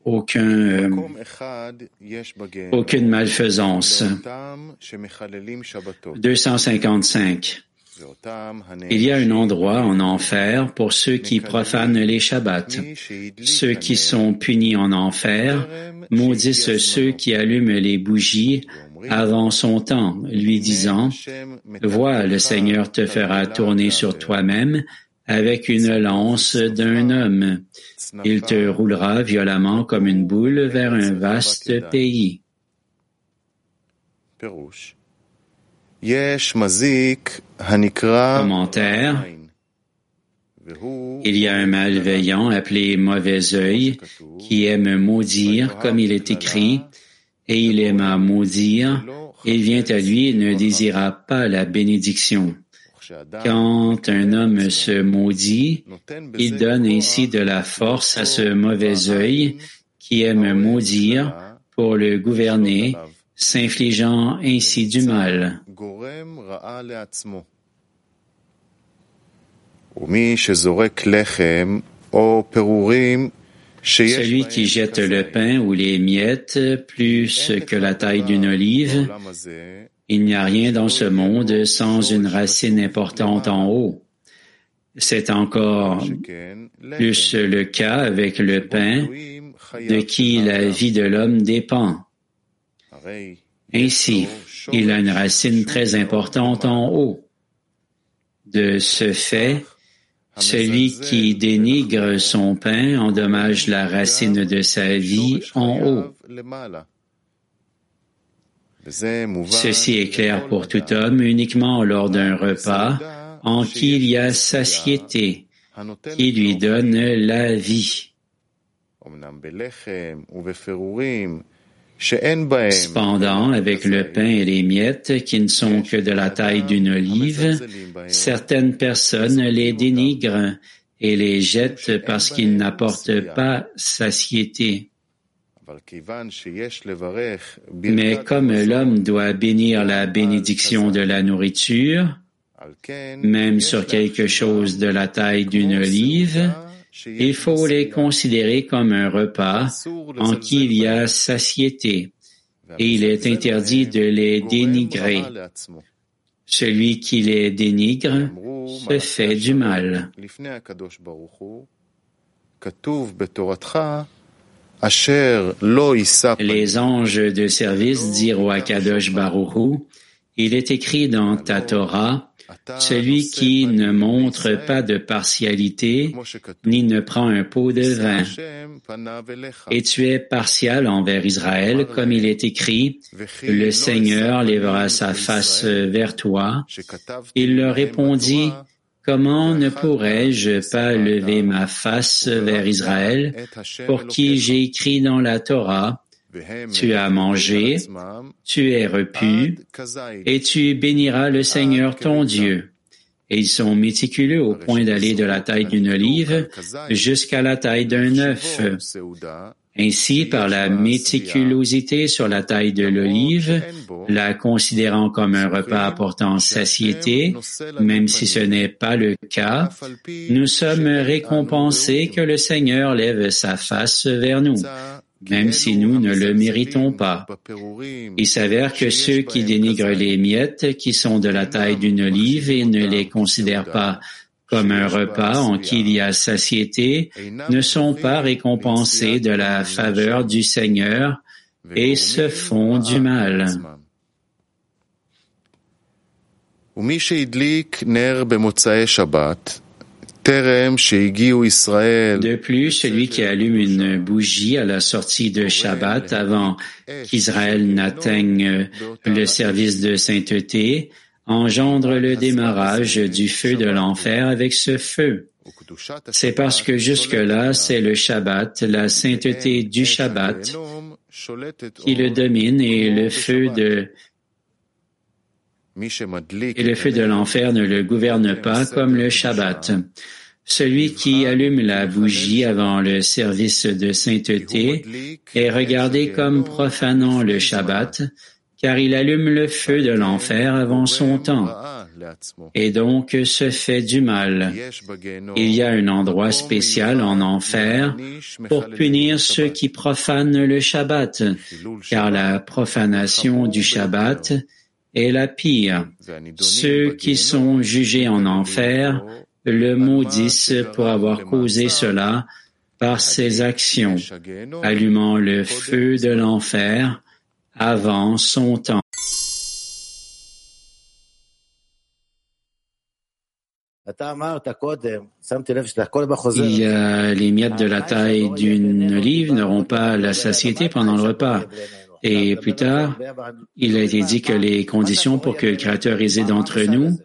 aucun, euh, aucune malfaisance. 255. Il y a un endroit en enfer pour ceux qui profanent les Shabbats. Ceux qui sont punis en enfer maudissent ceux qui allument les bougies avant son temps, lui disant, Vois, le Seigneur te fera tourner sur toi-même avec une lance d'un homme. Il te roulera violemment comme une boule vers un vaste pays. Commentaire. Il y a un malveillant appelé mauvais œil qui aime maudire comme il est écrit, et il aime à maudire, il vient à lui et ne désira pas la bénédiction. Quand un homme se maudit, il donne ainsi de la force à ce mauvais œil qui aime maudire pour le gouverner, s'infligeant ainsi du mal. Celui qui jette le pain ou les miettes plus que la taille d'une olive il n'y a rien dans ce monde sans une racine importante en haut. C'est encore plus le cas avec le pain de qui la vie de l'homme dépend. Ainsi, il a une racine très importante en haut. De ce fait, celui qui dénigre son pain endommage la racine de sa vie en haut. Ceci est clair pour tout homme uniquement lors d'un repas en qui il y a satiété, qui lui donne la vie. Cependant, avec le pain et les miettes qui ne sont que de la taille d'une olive, certaines personnes les dénigrent et les jettent parce qu'ils n'apportent pas satiété. Mais comme l'homme doit bénir la bénédiction de la nourriture, même sur quelque chose de la taille d'une olive, il faut les considérer comme un repas en qui il y a satiété, et il est interdit de les dénigrer. Celui qui les dénigre se fait du mal. Les anges de service dirent au Akadosh Baruchu, il est écrit dans ta Torah, celui qui ne montre pas de partialité, ni ne prend un pot de vin. Et tu es partial envers Israël, comme il est écrit, le Seigneur lèvera sa face vers toi. Il leur répondit, Comment ne pourrais-je pas lever ma face vers Israël, pour qui j'ai écrit dans la Torah, tu as mangé, tu es repu, et tu béniras le Seigneur ton Dieu. Et ils sont méticuleux au point d'aller de la taille d'une olive jusqu'à la taille d'un œuf. Ainsi, par la méticulosité sur la taille de l'olive, la considérant comme un repas apportant satiété, même si ce n'est pas le cas, nous sommes récompensés que le Seigneur lève sa face vers nous, même si nous ne le méritons pas. Il s'avère que ceux qui dénigrent les miettes, qui sont de la taille d'une olive et ne les considèrent pas comme un repas en qui il y a satiété, ne sont pas récompensés de la faveur du Seigneur et se font du mal. De plus, celui qui allume une bougie à la sortie de Shabbat avant qu'Israël n'atteigne le service de sainteté engendre le démarrage du feu de l'enfer avec ce feu. C'est parce que jusque-là, c'est le Shabbat, la sainteté du Shabbat, qui le domine et le feu de et le feu de l'enfer ne le gouverne pas comme le Shabbat. Celui qui allume la bougie avant le service de sainteté est regardé comme profanant le Shabbat, car il allume le feu de l'enfer avant son temps, et donc se fait du mal. Il y a un endroit spécial en enfer pour punir ceux qui profanent le Shabbat, car la profanation du Shabbat est la pire. Ceux qui sont jugés en enfer le maudissent pour avoir causé cela par ses actions, allumant le feu de l'enfer avant son temps. Il y a les miettes de la taille d'une olive n'auront pas la satiété pendant le repas. Et plus tard, il a été dit que les conditions pour que le Créateur réside entre nous,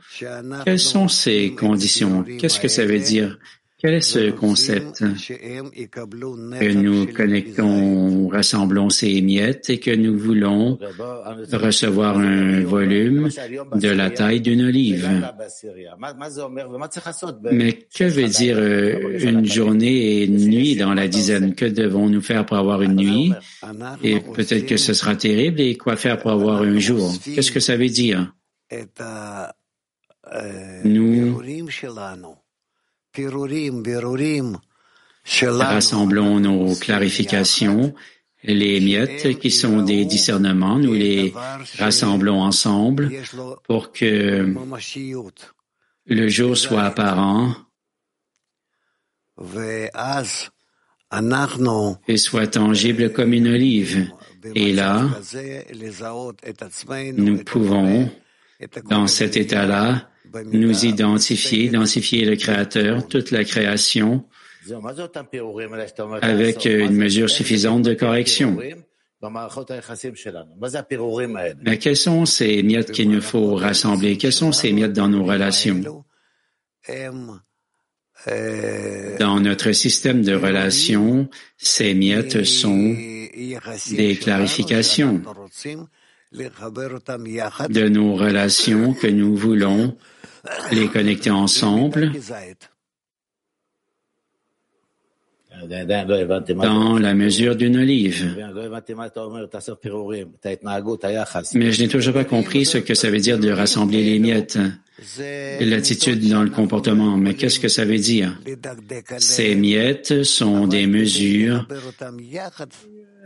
quelles sont ces conditions? Qu'est-ce que ça veut dire? Quel est ce concept? Que nous connectons, rassemblons ces miettes et que nous voulons recevoir un volume de la taille d'une olive? Mais que veut dire euh, une journée et une nuit dans la dizaine? Que devons-nous faire pour avoir une nuit? Et peut-être que ce sera terrible. Et quoi faire pour avoir un jour? Qu'est-ce que ça veut dire? Nous Rassemblons nos clarifications, les miettes qui sont des discernements, nous les rassemblons ensemble pour que le jour soit apparent. Et soit tangible comme une olive. Et là, nous pouvons, dans cet état-là, nous identifier, identifier le Créateur, toute la création, avec une mesure suffisante de correction. Mais quels sont ces miettes qu'il nous faut rassembler? Quels sont ces miettes dans nos relations? Dans notre système de relations, ces miettes sont des clarifications de nos relations que nous voulons les connecter ensemble dans la mesure d'une olive. Mais je n'ai toujours pas compris ce que ça veut dire de rassembler les miettes, l'attitude dans le comportement. Mais qu'est-ce que ça veut dire? Ces miettes sont des mesures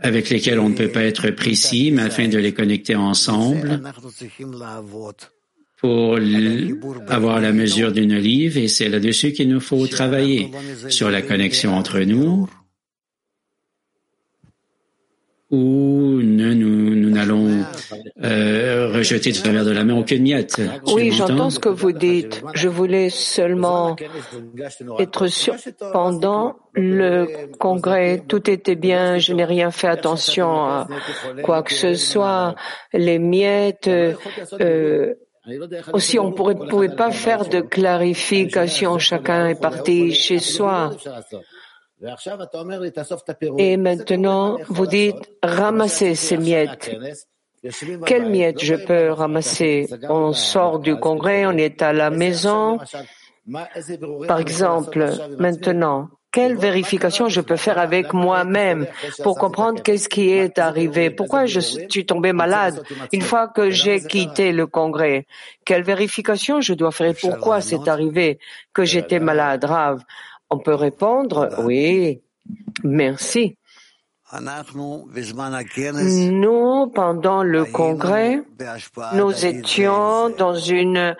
avec lesquelles on ne peut pas être précis, mais afin de les connecter ensemble, pour avoir la mesure d'une olive et c'est là-dessus qu'il nous faut travailler sur la connexion entre nous où nous n'allons euh, rejeter travers de la main aucune miette. Oui, j'entends ce que vous dites. Je voulais seulement être sûr. Pendant le congrès, tout était bien. Je n'ai rien fait attention à quoi que ce soit. Les miettes. Euh, aussi, on ne pouvait pas faire de clarification, chacun est parti chez soi. Et maintenant, vous dites ramasser ces miettes. Quelles miettes je peux ramasser? On sort du congrès, on est à la maison. Par exemple, maintenant, quelle vérification je peux faire avec moi-même pour comprendre qu'est-ce qui est arrivé, pourquoi je suis tombé malade une fois que j'ai quitté le congrès, quelle vérification je dois faire pourquoi c'est arrivé que j'étais malade, grave. On peut répondre, oui, merci. Nous, pendant le congrès, nous étions dans une,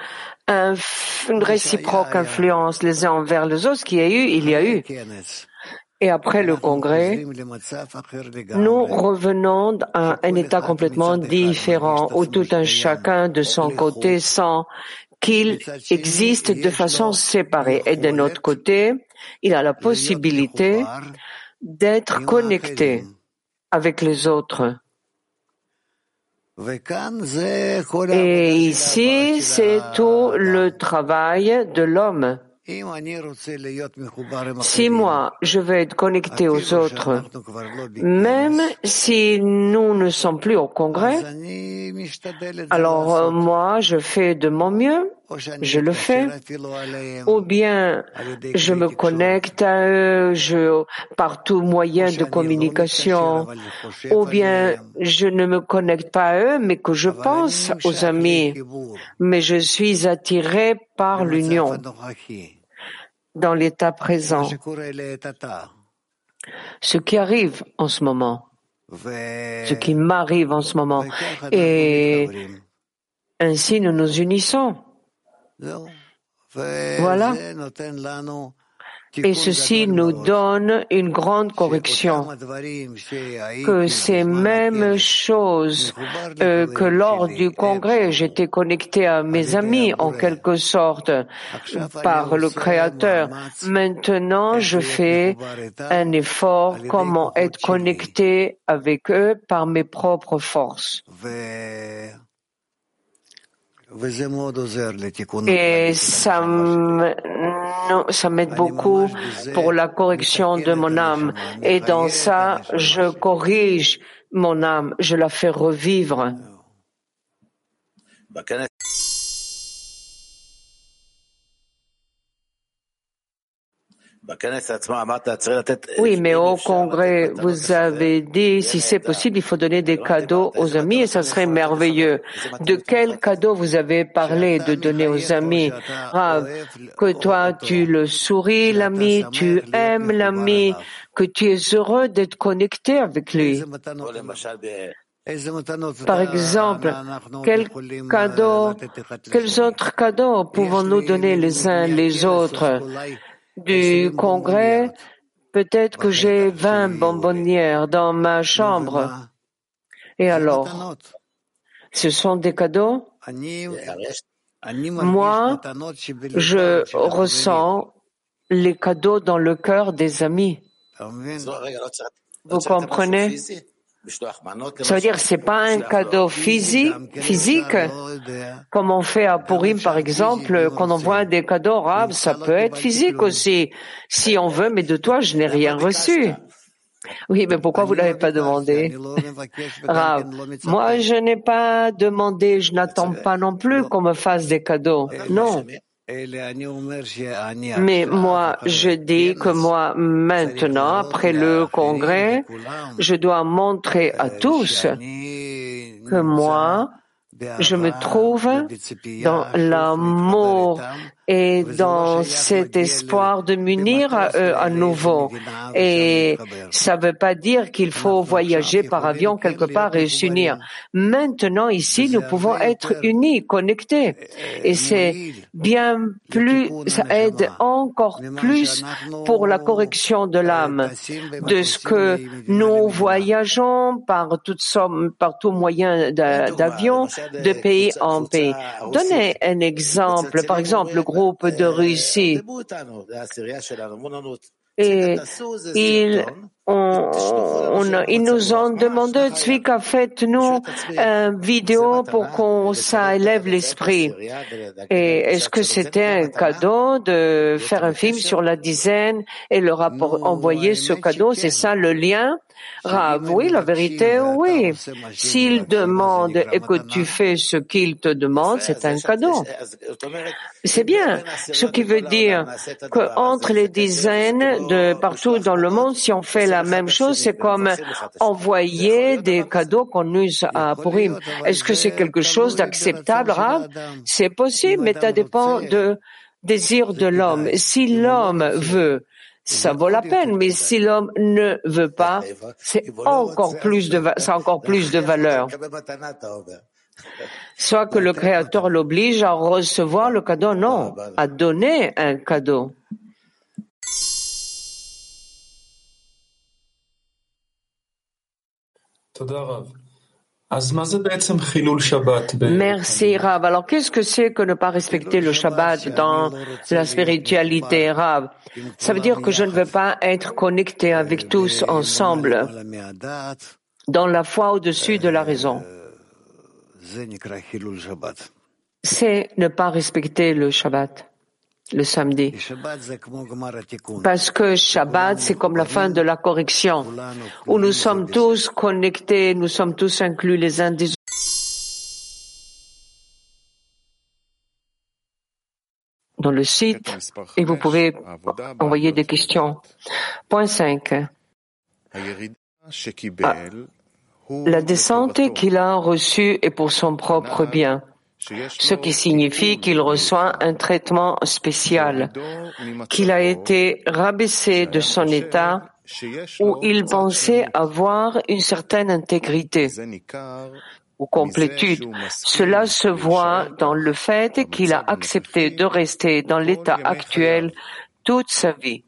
une réciproque influence les uns envers les autres, qui a eu, il y a eu. Et après le congrès, nous revenons à un état complètement différent, où tout un chacun de son côté sent qu'il existe de façon séparée. Et de notre côté, il a la possibilité d'être connecté avec les autres. Et ici, c'est tout le travail de l'homme. Si moi, je veux être connecté aux autres, même si nous ne sommes plus au congrès, alors euh, moi, je fais de mon mieux, je le fais, ou bien je me connecte à eux je, par tout moyen de communication, ou bien je ne me connecte pas à eux, mais que je pense aux amis, mais je suis attiré par l'union. Dans l'état présent. Ce qui arrive en ce moment, ce qui m'arrive en ce moment, et ainsi nous nous unissons. Voilà. Et ceci nous donne une grande correction, que ces mêmes choses euh, que lors du congrès, j'étais connecté à mes amis en quelque sorte par le Créateur. Maintenant, je fais un effort comment être connecté avec eux par mes propres forces. Et ça m'aide beaucoup pour la correction de mon âme. Et dans ça, je corrige mon âme, je la fais revivre. Oui, mais au congrès, vous avez dit, si c'est possible, il faut donner des cadeaux aux amis et ça serait merveilleux. De quel cadeau vous avez parlé de donner aux amis? que toi, tu le souris, l'ami, tu aimes l'ami, que tu es heureux d'être connecté avec lui. Par exemple, quels cadeaux, quels autres cadeaux pouvons-nous donner les uns les autres? Du congrès, peut-être que j'ai 20 bonbonnières dans ma chambre. Et alors, ce sont des cadeaux? Moi, je ressens les cadeaux dans le cœur des amis. Vous comprenez? Ça veut dire c'est pas un cadeau physique, physique, comme on fait à Purim par exemple, quand on voit des cadeaux arabes, ça peut être physique aussi, si on veut, mais de toi, je n'ai rien reçu. Oui, mais pourquoi vous l'avez pas demandé? Rav, moi je n'ai pas demandé, je n'attends pas non plus qu'on me fasse des cadeaux. Non. Mais moi, je dis que moi, maintenant, après le congrès, je dois montrer à tous que moi, je me trouve dans l'amour et dans cet espoir de m'unir à eux à nouveau. Et ça ne veut pas dire qu'il faut voyager par avion quelque part et s'unir. Maintenant, ici, nous pouvons être unis, connectés. Et c'est bien plus, ça aide encore plus pour la correction de l'âme, de ce que nous voyageons par toutes sommes, par tout moyen d'avion, de pays en pays. Donnez un exemple. Par exemple, le groupe de Russie. Et ils, ils nous ont demandé, Zvika, faites-nous une vidéo pour qu'on ça élève l'esprit. Et est-ce que c'était un cadeau de faire un film sur la dizaine et leur envoyer ce cadeau? C'est ça le lien? Rav, oui, la vérité, oui. S'il demande et que tu fais ce qu'il te demande, c'est un cadeau. C'est bien. Ce qui veut dire que entre les dizaines de partout dans le monde, si on fait la même chose, c'est comme envoyer des cadeaux qu'on use à Purim. Est-ce que c'est quelque chose d'acceptable, Rav? C'est possible, mais ça dépend de désir de l'homme. Si l'homme veut ça vaut la peine, mais si l'homme ne veut pas, c'est encore plus de, ça a encore plus de valeur. Soit que le Créateur l'oblige à recevoir le cadeau, non, à donner un cadeau. Merci Rav. Alors qu'est-ce que c'est que ne pas respecter le Shabbat dans la spiritualité Rav? Ça veut dire que je ne veux pas être connecté avec tous ensemble dans la foi au-dessus de la raison. C'est ne pas respecter le Shabbat le samedi. Parce que Shabbat, c'est comme la fin de la correction, où nous sommes tous connectés, nous sommes tous inclus les uns des autres. dans le site et vous pouvez envoyer des questions. Point 5. Ah, la descente qu'il a reçue est pour son propre bien ce qui signifie qu'il reçoit un traitement spécial, qu'il a été rabaissé de son état où il pensait avoir une certaine intégrité ou complétude. Cela se voit dans le fait qu'il a accepté de rester dans l'état actuel toute sa vie.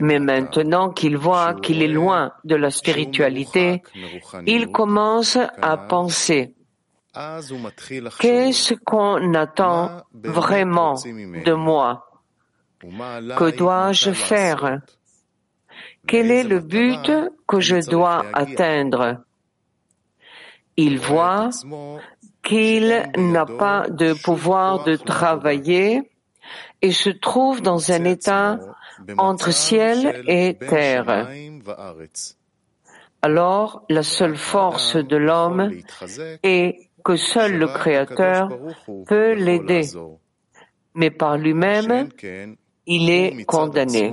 Mais maintenant qu'il voit qu'il est loin de la spiritualité, il commence à penser Qu'est-ce qu'on attend vraiment de moi? Que dois-je faire? Quel est le but que je dois atteindre? Il voit qu'il n'a pas de pouvoir de travailler et se trouve dans un état entre ciel et terre. Alors la seule force de l'homme est que seul le Créateur peut l'aider, mais par lui-même, il est condamné.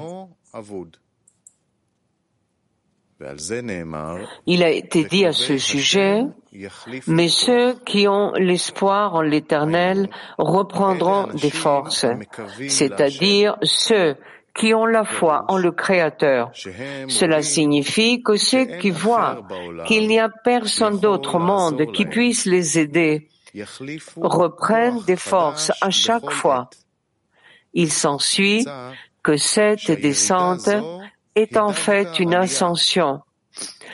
Il a été dit à ce sujet, mais ceux qui ont l'espoir en l'éternel reprendront des forces, c'est-à-dire ceux qui ont la foi en le Créateur. Cela signifie que ceux qui voient qu'il n'y a personne d'autre au monde qui puisse les aider reprennent des forces à chaque fois. Il s'ensuit que cette descente est en fait une ascension,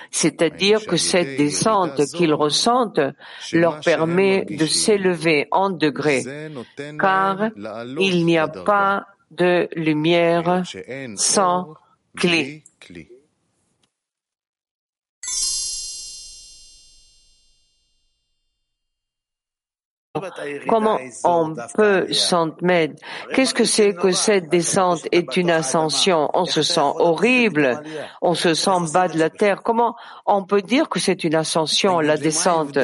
c'est-à-dire que cette descente qu'ils ressentent leur permet de s'élever en degrés, car il n'y a pas de lumière sans clé. Comment on peut s'entendre Qu'est-ce que c'est que cette descente est une ascension? On se sent horrible, on se sent bas de la terre. Comment on peut dire que c'est une ascension, la descente?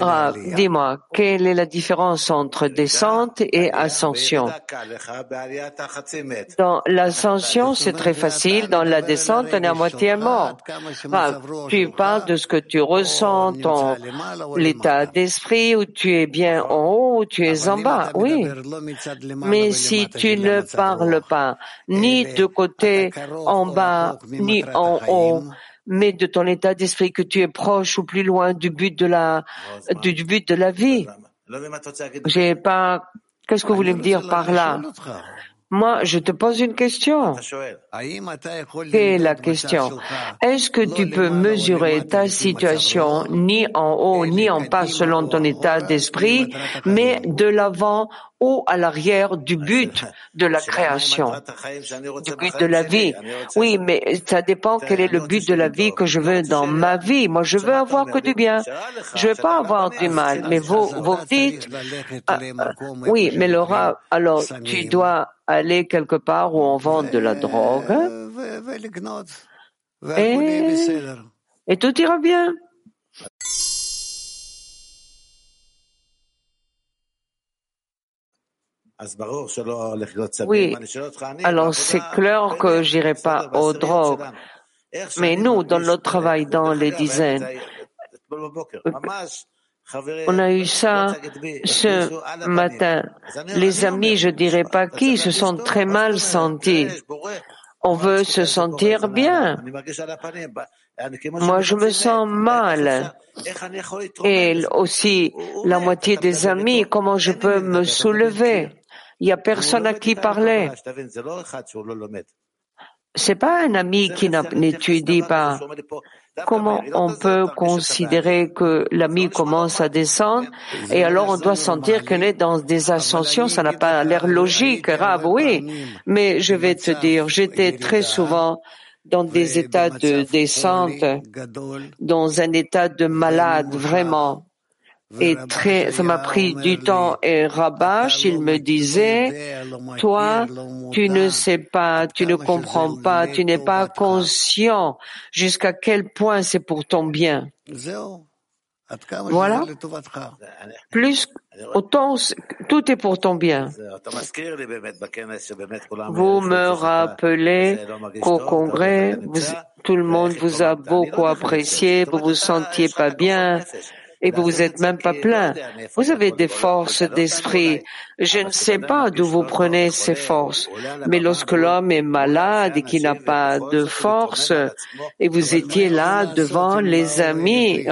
Ah, Dis-moi, quelle est la différence entre descente et ascension? Dans l'ascension, c'est très facile. Dans la descente, on est à moitié mort. Ah, tu parles de ce que tu ressens, ton l'état d'esprit où tu es bien en haut ou tu es en bas, oui. Mais si tu ne parles pas ni de côté en bas ni en haut, mais de ton état d'esprit que tu es proche ou plus loin du but de la du, but de la vie. J'ai pas. Qu'est-ce que vous voulez me dire par là? Moi, je te pose une question. Quelle est la question Est-ce que tu peux mesurer ta situation ni en haut ni en bas selon ton état d'esprit, mais de l'avant ou à l'arrière du but de la création, du but de la vie. Oui, mais ça dépend quel est le but de la vie que je veux dans ma vie. Moi, je veux avoir que du bien. Je veux pas avoir du mal. Mais vous, vous dites, ah, ah, oui, mais Laura, alors tu dois aller quelque part où on vend de la drogue et, et tout ira bien. Oui, alors c'est clair que j'irai pas aux drogues. Mais nous, dans notre travail dans les dizaines, on a eu ça ce matin. Les amis, je dirais pas qui, se sont très mal sentis. On veut se sentir bien. Moi, je me sens mal. Et aussi, la moitié des amis, comment je peux me soulever? Il n'y a personne à qui parler. C'est pas un ami qui n'étudie pas. Comment on peut considérer que l'ami commence à descendre et alors on doit sentir qu'on est dans des ascensions Ça n'a pas l'air logique, grave, oui. Mais je vais te dire, j'étais très souvent dans des états de descente, dans un état de malade, vraiment et très, ça m'a pris du temps et Rabash, il me disait, toi, tu ne sais pas, tu ne comprends pas, tu n'es pas conscient jusqu'à quel point c'est pour ton bien. Voilà. Plus, autant, tout est pour ton bien. Vous me rappelez qu'au congrès, tout le monde vous a beaucoup apprécié, vous vous sentiez pas bien, et vous vous êtes même pas plein. Vous avez des forces d'esprit. Je ne sais pas d'où vous prenez ces forces, mais lorsque l'homme est malade et qu'il n'a pas de force, et vous étiez là devant les amis,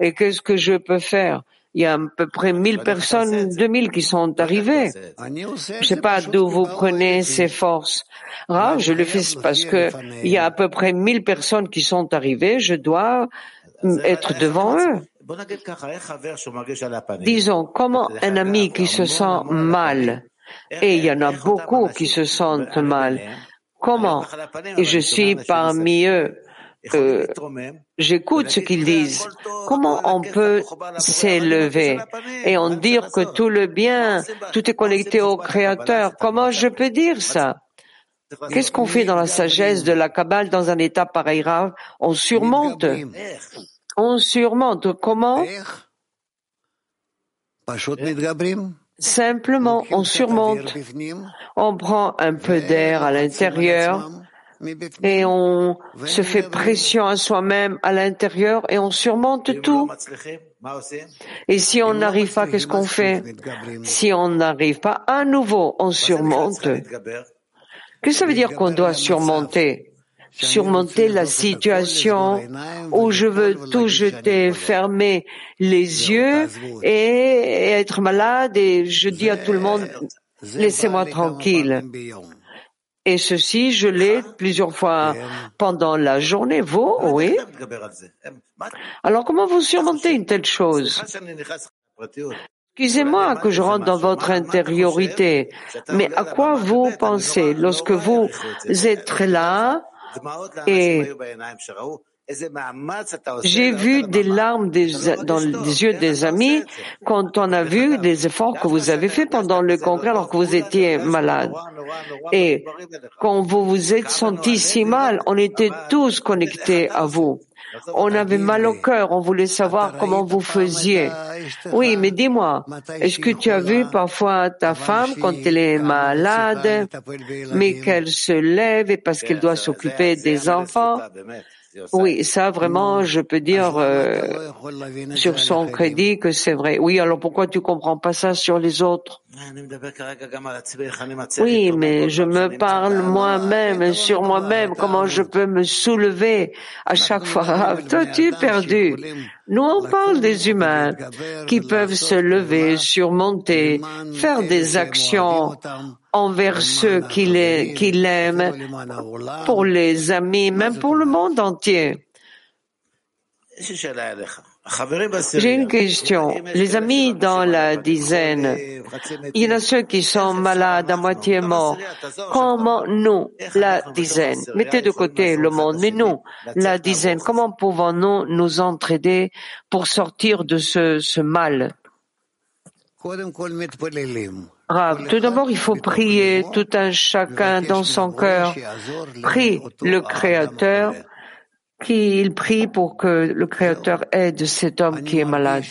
et qu'est-ce que je peux faire? Il y a à peu près 1000 personnes, 2000 qui sont arrivées. Je ne sais pas d'où vous prenez ces forces. Rav, je le fais parce que il y a à peu près 1000 personnes qui sont arrivées. Je dois être devant eux. Disons, comment un ami qui se sent mal, et il y en a beaucoup qui se sentent mal, comment, et je suis parmi eux, euh, j'écoute ce qu'ils disent. Comment on peut s'élever et en dire que tout le bien, tout est connecté au Créateur Comment je peux dire ça Qu'est-ce qu'on fait dans la sagesse de la Kabbale dans un état pareil grave On surmonte. On surmonte comment Simplement, on surmonte. On prend un peu d'air à l'intérieur et on se fait pression à soi-même à l'intérieur et on surmonte tout. Et si on n'arrive pas, qu'est-ce qu'on fait Si on n'arrive pas, à nouveau, on surmonte. Qu'est-ce que ça veut dire qu'on doit surmonter? Surmonter la situation où je veux tout jeter, fermer les yeux et être malade et je dis à tout le monde, laissez-moi tranquille. Et ceci, je l'ai plusieurs fois pendant la journée. Vous, oui. Alors comment vous surmontez une telle chose? Excusez-moi que je rentre dans votre intériorité, mais à quoi vous pensez? Lorsque vous êtes là et j'ai vu des larmes dans les yeux des amis quand on a vu des efforts que vous avez faits pendant le congrès alors que vous étiez malade. Et quand vous vous êtes senti si mal, on était tous connectés à vous. On avait mal au cœur, on voulait savoir comment vous faisiez. Oui, mais dis-moi, est-ce que tu as vu parfois ta femme quand elle est malade, mais qu'elle se lève et parce qu'elle doit s'occuper des enfants? Oui, ça vraiment, je peux dire euh, sur son crédit que c'est vrai. Oui, alors pourquoi tu comprends pas ça sur les autres? Oui, mais je me parle moi-même, sur moi-même, comment je peux me soulever à chaque fois. Toi, tu es perdu. Nous, on parle des humains qui peuvent se lever, surmonter, faire des actions envers ceux qui l'aiment, pour les amis, même pour le monde entier. J'ai une question. Les amis dans la dizaine, il y en a ceux qui sont malades, à moitié morts. Comment nous, la dizaine, mettez de côté le monde, mais nous, la dizaine, comment pouvons-nous nous entraider pour sortir de ce, ce mal? Tout d'abord, il faut prier tout un chacun dans son cœur. Prie le Créateur qu'il prie pour que le Créateur aide cet homme qui est malade.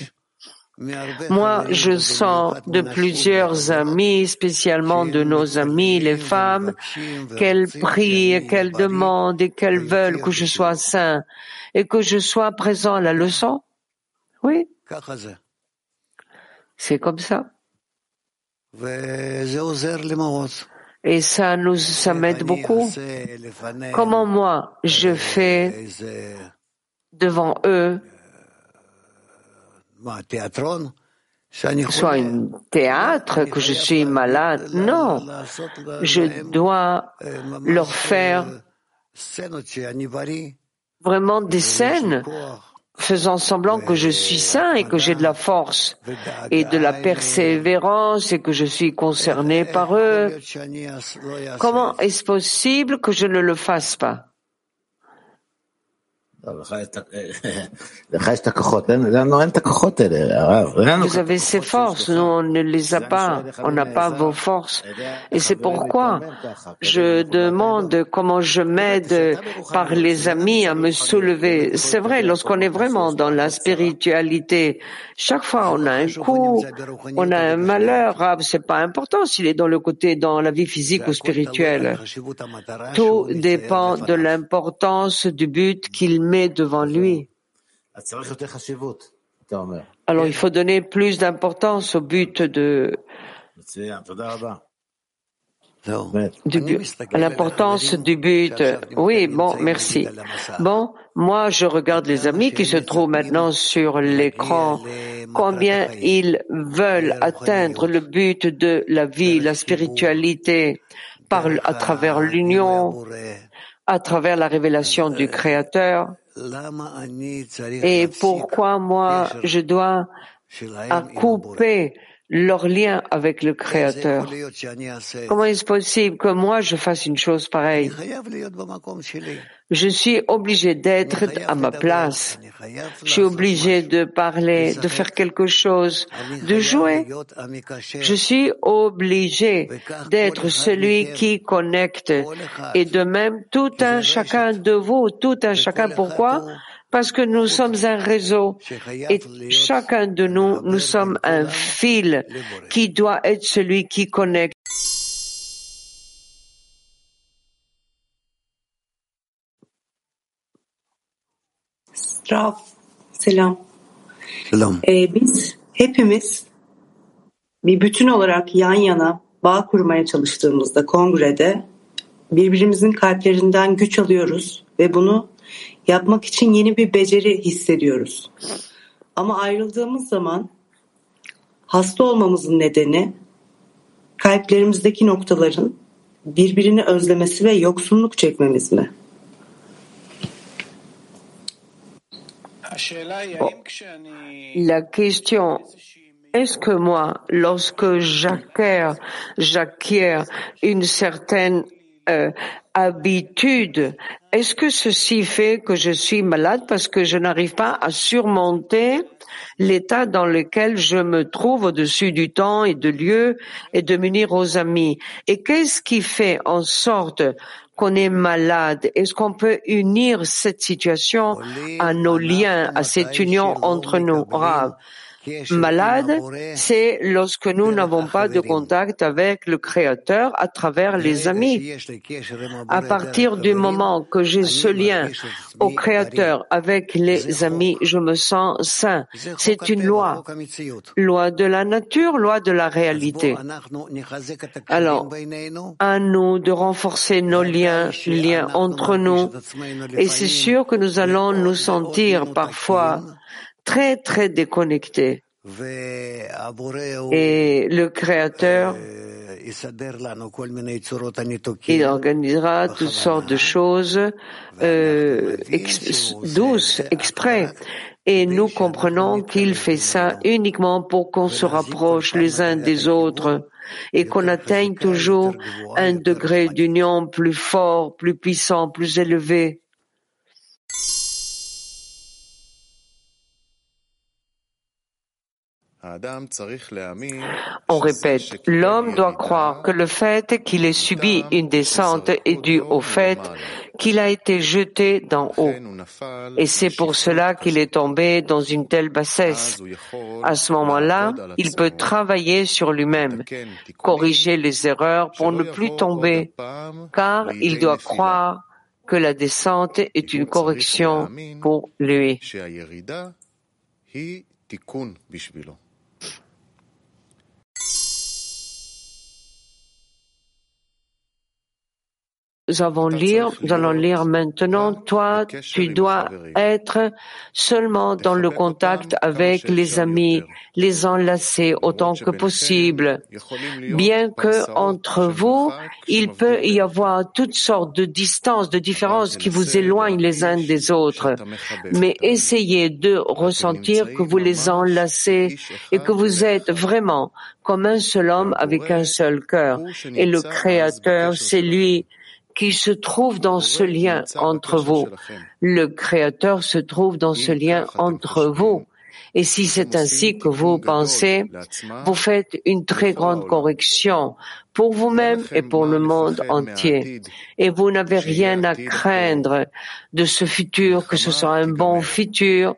Moi, je sens de plusieurs amis, spécialement de nos amis, les femmes, qu'elles prient, qu'elles demandent et qu'elles veulent que je sois saint et que je sois présent à la leçon. Oui. C'est comme ça. Et ça nous, ça m'aide beaucoup. Comment moi, je fais devant eux? Soit un théâtre, que je suis malade. Non, je dois leur faire vraiment des scènes faisant semblant que je suis saint et que j'ai de la force et de la persévérance et que je suis concerné par eux. Comment est-ce possible que je ne le fasse pas? vous avez ces forces, nous on ne les a pas, on n'a pas vos forces. Et c'est pourquoi je demande comment je m'aide par les amis à me soulever. C'est vrai, lorsqu'on est vraiment dans la spiritualité, chaque fois on a un coup, on a un malheur, ah, c'est pas important s'il est dans le côté, dans la vie physique ou spirituelle. Tout dépend de l'importance du but qu'il met devant lui. Alors il faut donner plus d'importance au but de du but, à l'importance du but. Oui, bon, merci. Bon, moi, je regarde les amis qui se trouvent maintenant sur l'écran, combien ils veulent atteindre le but de la vie, la spiritualité, par, à travers l'union, à travers la révélation du Créateur. Et pourquoi moi je dois couper leur lien avec le Créateur? Comment est-ce possible que moi je fasse une chose pareille? Je suis obligé d'être à ma place. Je suis obligé de parler, de faire quelque chose, de jouer. Je suis obligé d'être celui qui connecte. Et de même, tout un chacun de vous, tout un chacun, pourquoi parce que nous sommes un réseau et chacun de nous, nous sommes un fil qui doit être celui qui connecte. Rav, selam. Selam. Ee, biz hepimiz bir bütün olarak yan yana bağ kurmaya çalıştığımızda kongrede birbirimizin kalplerinden güç alıyoruz ve bunu yapmak için yeni bir beceri hissediyoruz. Ama ayrıldığımız zaman hasta olmamızın nedeni kalplerimizdeki noktaların birbirini özlemesi ve yoksunluk çekmemiz mi? La question est-ce que moi, lorsque j'acquiers, j'acquiers une certaine euh, habitude. Est-ce que ceci fait que je suis malade parce que je n'arrive pas à surmonter l'état dans lequel je me trouve au-dessus du temps et de lieu et de m'unir aux amis? Et qu'est-ce qui fait en sorte qu'on est malade? Est-ce qu'on peut unir cette situation à nos liens, à cette union entre nous? Malade, c'est lorsque nous n'avons pas de contact avec le Créateur à travers les amis. À partir du moment que j'ai ce lien au Créateur avec les amis, je me sens sain. C'est une loi. Loi de la nature, loi de la réalité. Alors, à nous de renforcer nos liens, liens entre nous. Et c'est sûr que nous allons nous sentir parfois très très déconnecté. Et le Créateur, il organisera toutes sortes de choses euh, douces, exprès. Et nous comprenons qu'il fait ça uniquement pour qu'on se rapproche les uns des autres et qu'on atteigne toujours un degré d'union plus fort, plus puissant, plus élevé. On répète, l'homme doit croire que le fait qu'il ait subi une descente est dû au fait qu'il a été jeté d'en haut. Et c'est pour cela qu'il est tombé dans une telle bassesse. À ce moment-là, il peut travailler sur lui-même, corriger les erreurs pour ne plus tomber, car il doit croire que la descente est une correction pour lui. Nous allons lire, nous allons lire maintenant, toi, tu dois être seulement dans le contact avec les amis, les enlacer autant que possible. Bien que entre vous, il peut y avoir toutes sortes de distances, de différences qui vous éloignent les uns des autres. Mais essayez de ressentir que vous les enlacez et que vous êtes vraiment comme un seul homme avec un seul cœur. Et le Créateur, c'est lui qui se trouve dans ce lien entre vous. Le Créateur se trouve dans ce lien entre vous. Et si c'est ainsi que vous pensez, vous faites une très grande correction pour vous-même et pour le monde entier. Et vous n'avez rien à craindre de ce futur, que ce soit un bon futur.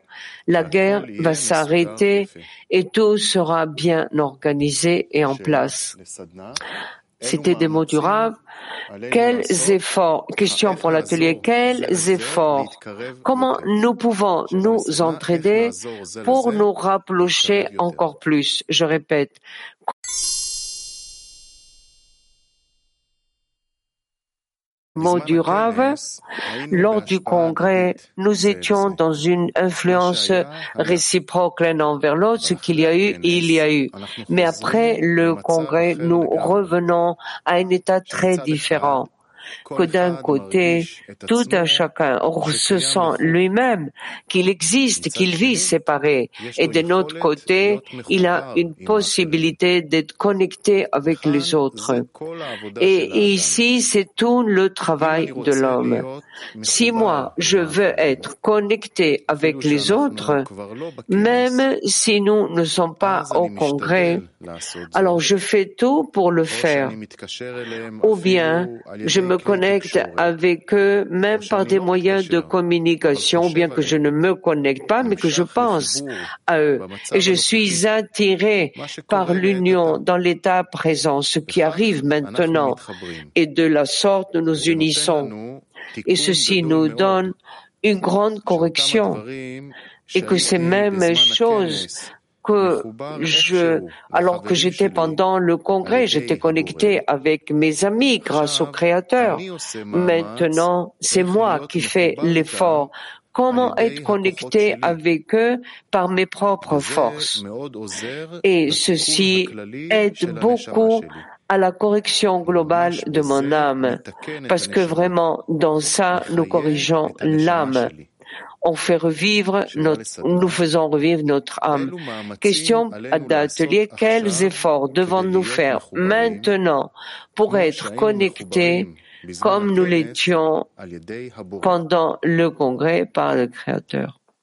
La guerre va s'arrêter et tout sera bien organisé et en place. C'était des mots durables. Quels efforts, question pour l'atelier, quels efforts, comment nous pouvons nous entraider pour nous rapprocher encore plus? Je répète, mot. Lors du congrès, nous étions dans une influence réciproque l'un envers l'autre. Ce qu'il y a eu, il y a eu. Mais après le congrès, nous revenons à un état très différent que d'un côté, tout un chacun. Se sent lui-même qu'il existe, qu'il vit séparé, et de l'autre côté, il a une possibilité d'être connecté avec les autres. Et ici, c'est tout le travail de l'homme. Si moi, je veux être connecté avec les autres, même si nous ne sommes pas au congrès, alors je fais tout pour le faire. Ou bien, je me connecte avec eux même par des moyens de communication, bien que je ne me connecte pas, mais que je pense à eux. Et je suis attiré par l'union dans l'état présent, ce qui arrive maintenant. Et de la sorte, nous nous unissons. Et ceci nous donne une grande correction. Et que ces mêmes choses que je, alors que j'étais pendant le congrès, j'étais connecté avec mes amis grâce au Créateur. Maintenant, c'est moi qui fais l'effort. Comment être connecté avec eux par mes propres forces? Et ceci aide beaucoup à la correction globale de mon âme, parce que vraiment, dans ça, nous corrigeons l'âme on fait revivre notre, nous faisons revivre notre âme. Question d'atelier, quels efforts devons-nous faire maintenant pour être connectés comme nous l'étions pendant le congrès par le Créateur?